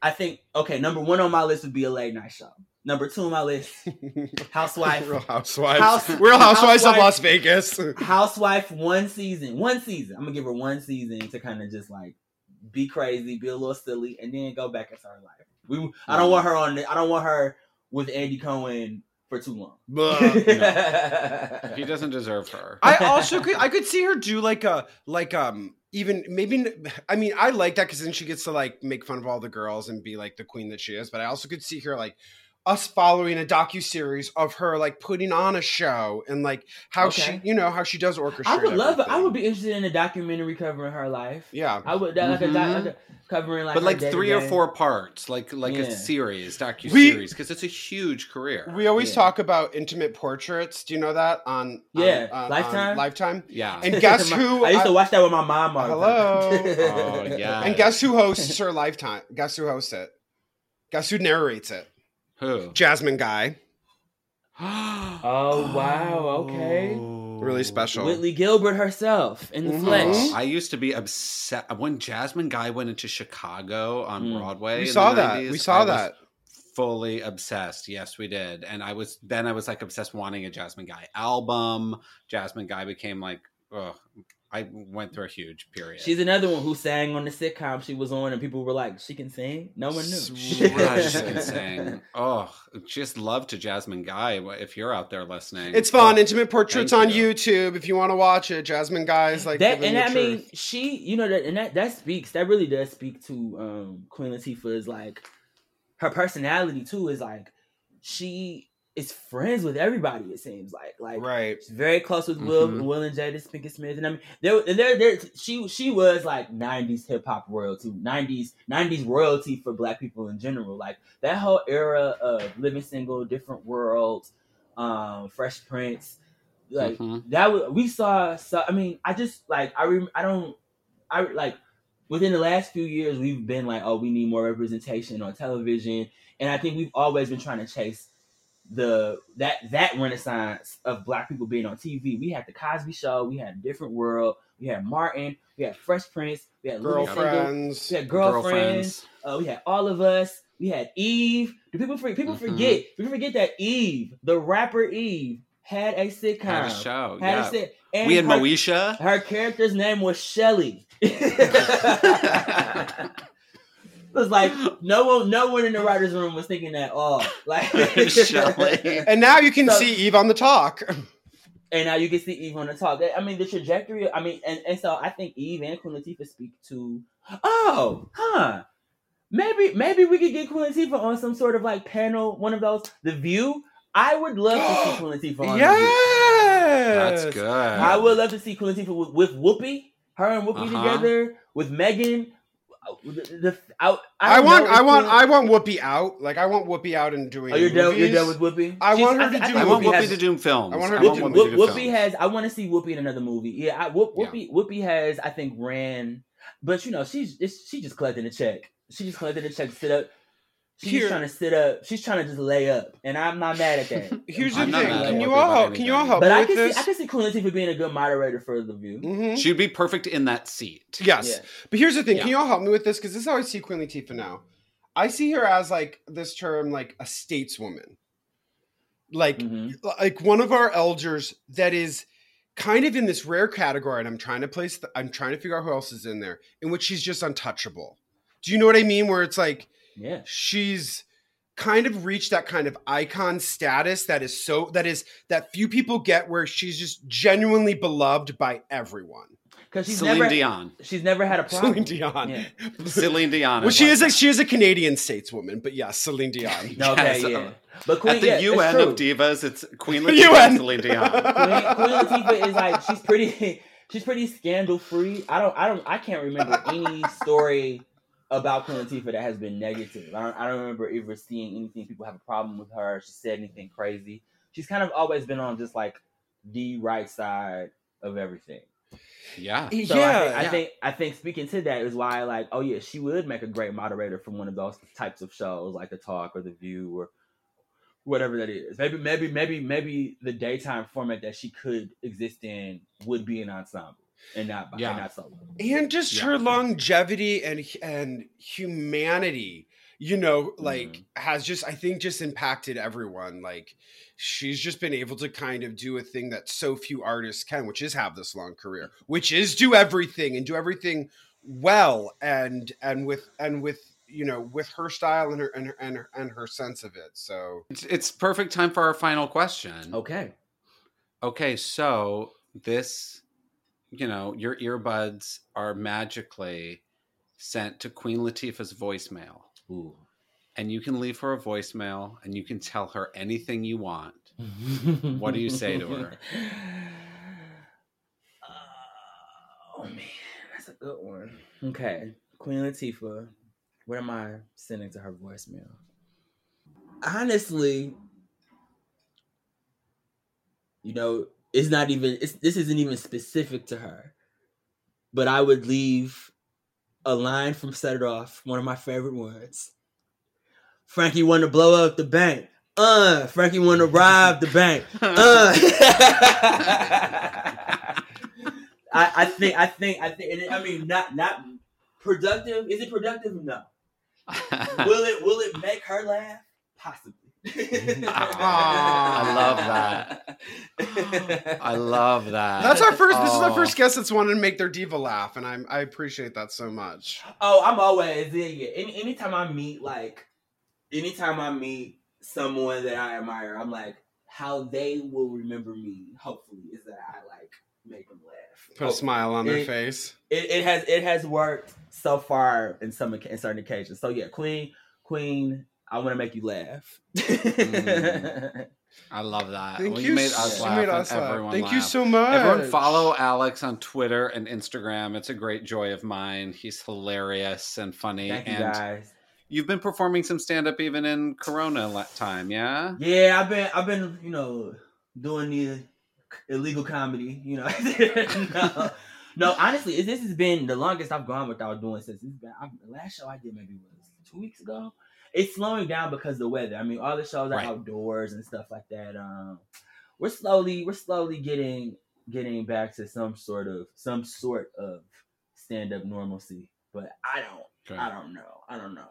I think okay, number one on my list would be a late night show. Number two on my list, Housewife. Real Housewives. House- Real Housewives of Las Vegas. Housewife one season, one season. I'm gonna give her one season to kind of just like be crazy, be a little silly, and then go back into her life. We, I don't mm. want her on. I don't want her with Andy Cohen for too long. He doesn't deserve her. I also could I could see her do like a like um even maybe I mean I like that because then she gets to like make fun of all the girls and be like the queen that she is. But I also could see her like us following a docu series of her like putting on a show and like how Okay. she you know how she does orchestrate. I would love it. I would be interested in a documentary covering her life. Yeah. I would that like a, doc, Mhm. like a covering like but like three or four parts, like like Yeah. a series, docu series because it's a huge career. We always Yeah. talk about intimate portraits. Do you know that on Yeah, on, on- Lifetime? on Lifetime? yeah, And guess My- who? I used to watch that with my mom. All the Hello. time. Oh, yeah. and guess who hosts her Lifetime? Guess who hosts it? Guess who narrates it? Who? Jasmine Guy. Oh wow, okay. Really special. Whitley Gilbert herself in the Mhm. flesh. I used to be upset when Jasmine Guy went into Chicago on Mm. Broadway. We in the saw that. 90s, We saw I that. Fully obsessed. Yes, we did. And I was then I was like obsessed wanting a Jasmine Guy album. Jasmine Guy became like, ugh, I went through a huge period. She's another one who sang on the sitcom she was on, and people were like, "She can sing." No one knew. Right, she can sing. Oh, just love to Jasmine Guy if you're out there listening. It's fun. Oh, Intimate portraits on you. YouTube. If you want to watch it, Jasmine Guy's like that and the I mean, she, you know, that and that that speaks. That really does speak to um Queen Latifah's like her personality too. Is like she is friends with everybody. It seems like like right. She's very close with Will, Mhm. Will and Jada Pinkett Smith, and I mean, there, there, there. She, she was like '90s hip hop royalty, '90s, '90s royalty for Black people in general. Like that whole era of Living Single, Different Worlds, um, Fresh Prince, like Mhm. that. Was, we saw. So I mean, I just like I. Rem, I don't. I like within the last few years, we've been like, oh, we need more representation on television, and I think we've always been trying to chase the that that renaissance of black people being on TV. We had the Cosby Show, we had Different World, we had Martin, we had Fresh Prince, we had Living Single, Girlfriends. we had girlfriends, Girlfriends. Uh, we had all of us, we had Eve. Do people for, people Mhm. forget? People forget that Eve, the rapper Eve, had a sitcom, Had a show, had yeah. a sit- and we had her- Moesha. Her character's name was Shelly. It was like no one, no one in the writers' room was thinking that. Oh, like And now you can So- see Eve on the talk. and now you can see Eve on the talk. I mean, the trajectory. I mean, and, and so I think Eve and Queen Latifah speak to. Oh, huh. Maybe maybe we could get Queen Latifah on some sort of like panel, one of those. The View. I would love to see Queen Latifah on The View. yes. That's good. I would love to see Queen Latifah with, with Whoopi, her and Whoopi Uh-huh. together with Meghan. The, the, I, I, don't want I want I want Whoopi out. Like I want Whoopi out and doing Oh, you're done. You're done with Whoopi. I She's- want her to do think I want Whoopi Whoopi has- to do films. I want her I to do- Whoopi Whoop, to do Whoopi has. I want to see Whoopi in another movie. Yeah, I, Whoop, Whoopi. Whoopi has. I think ran, but you know, she's it's, she just collecting a check. She just collected a check to sit up. She's Here- trying to sit up. She's trying to just lay up, and I'm not mad at that. Here's the I'm not thing. Can you all help? Can you all help but me I with can this? see. I can see Queen Latifah being a good moderator for the View. Mhm. She'd be perfect in that seat. Yes. Yeah. But here's the thing. Can you all help me with this? Because this is how I see Queen Latifah now. I see her as like this term, like a stateswoman. Like Mhm. like one of our elders that is kind of in this rare category, and I'm trying to place the, I'm trying to figure out who else is in there, in which she's just untouchable. Do you know what I mean? Where it's like Yeah. she's kind of reached that kind of icon status that is so that is that few people get where she's just genuinely beloved by everyone. Because she's Celine never. Dion. She's never had a problem. Celine Dion. Yeah. Celine Dion. Well, she like is a that. she is a Canadian stateswoman, but yeah, Celine Dion. No, okay, Yes, yeah. uh, But Queen, At the yeah, UN of divas, it's Queen UN. Latifah and Celine Dion. Queen, Queen Latifah is like she's pretty she's pretty scandal free. I don't I don't I can't remember any story about Queen Latifah that has been negative. I don't I don't remember ever seeing anything people have a problem with her. She said anything crazy. She's kind of always been on just like the right side of everything. Yeah. So I, think, I think I think speaking to that is why like oh yeah she would make a great moderator for one of those types of shows like the Talk or the View or whatever that is. Maybe maybe maybe maybe the daytime format that she could exist in would be an ensemble and not Yeah. and not solo. and just Yeah. her longevity and and humanity you know like Mm-hmm. has just i think just impacted everyone like she's just been able to kind of do a thing that so few artists can which is have this long career which is do everything and do everything well and and with and with you know with her style and her and her and her, and her sense of it so It's, it's perfect time for our final question. Okay. Okay, so this, you know, your earbuds are magically sent to Queen Latifah's voicemail. Ooh. And you can leave her a voicemail and you can tell her anything you want. What do you say to her? Oh man, that's a good one. Okay, Queen Latifah. What am I sending to her voicemail? Honestly, you know, it's not even. It's this isn't even specific to her, but I would leave a line from Set It Off, one of my favorite ones. Frankie want to blow up the bank. Uh, Frankie want to rob the bank. Uh. I, I think, I think, I think. and I mean, not not productive. Is it productive? No. will it will it make her laugh? Possibly. I love that. I love that. That's our first. This is our Oh. first guest that's wanted to make their diva laugh, and I'm I appreciate that so much. Oh, I'm always yeah, yeah. Any, anytime I meet like, anytime I meet someone that I admire, I'm like, how they will remember me. Hopefully, is that I like make them laugh. Put a Oh, smile on their it- face. It, it has it has worked so far in some in certain occasions. So yeah, Queen Queen, I want to make you laugh. Mm. I love that. Thank Well, you made us you laugh. made us laugh. everyone Thank you so much. Everyone follow Alex on Twitter and Instagram. It's a great joy of mine. He's hilarious and funny. Thank you and guys. You've been performing some stand up even in Corona time, yeah? Yeah, I've been I've been you know doing the illegal comedy. You know, no, no, honestly, this has been the longest I've gone without doing since it's been. i the last show I did maybe was two weeks ago. It's slowing down because of the weather. I mean, all the shows are Right. outdoors and stuff like that. Um, we're slowly we're slowly getting getting back to some sort of some sort of stand up normalcy, but I don't I don't know I don't know.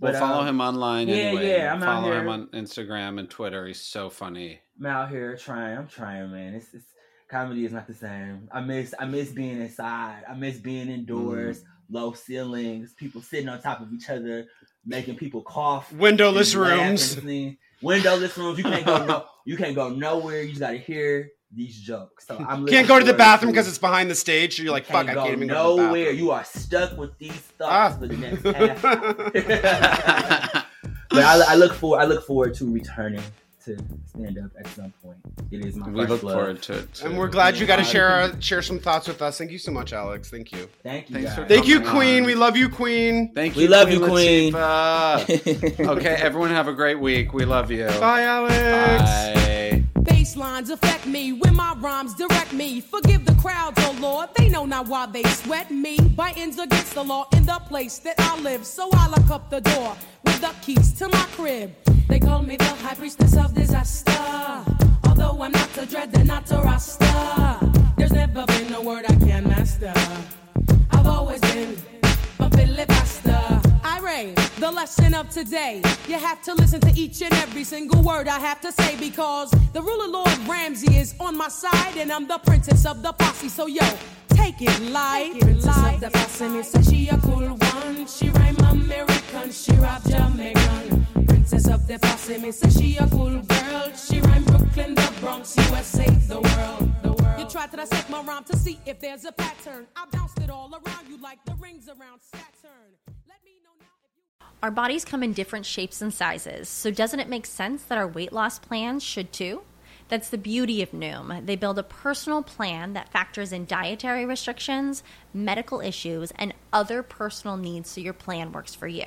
Well, But, follow um, him online yeah, anyway. yeah, I'm out follow him on Instagram and Twitter. He's so funny. I'm out here trying. I'm trying, man. It's, it's comedy is not the same. I miss I miss being inside. I miss being indoors, low ceilings, people sitting on top of each other, making people cough. Windowless and laugh and rooms. Windowless rooms. You can't go no. You can't go nowhere. You just got to hear these jokes. So I'm Can't go to the bathroom because it's behind the stage. So you're like, fuck, can't I can't even go to the nowhere. You are stuck with these thoughts Ah. for the next half. but I, I look for I look forward to returning to stand up at some point. It is my We first look love. forward to it. And we're glad you got to share share some thoughts with us. Thank you so much, Alex. Thank you. Thank you. Thanks for. Thank you, Queen. on. We love you, Queen. Thank We you. love you, Queen. Latifah. okay, everyone have a great week. We love you. Bye, Alex. Bye. Baselines affect me when my rhymes direct me. Forgive the crowds, oh Lord, they know not why they sweat me. Biting's against the law in the place that I live, so I lock up the door with the keys to my crib. They call me the high priestess of disaster. Although I'm not the dread, they're not a rasta. There's never been a word I can't master. I've always been a filibuster. Irate, the lesson of today. You have to listen to each and every single word I have to say because the ruler Lord Ramsey is on my side and I'm the princess of the posse. So yo, take it light. princess of the posse, me say she a cool one. She rhyme American, she rap Jamaican. Princess of the posse, me say she a cool girl. She rhyme Brooklyn, the Bronx, USA, the world, the world. You try to dissect my rhyme to see if there's a pattern. I bounced it all around you like the rings around Saturn. Let me know now if you. Our bodies come in different shapes and sizes, so doesn't it make sense that our weight loss plans should too? That's the beauty of Noom. They build a personal plan that factors in dietary restrictions, medical issues, and other personal needs so your plan works for you.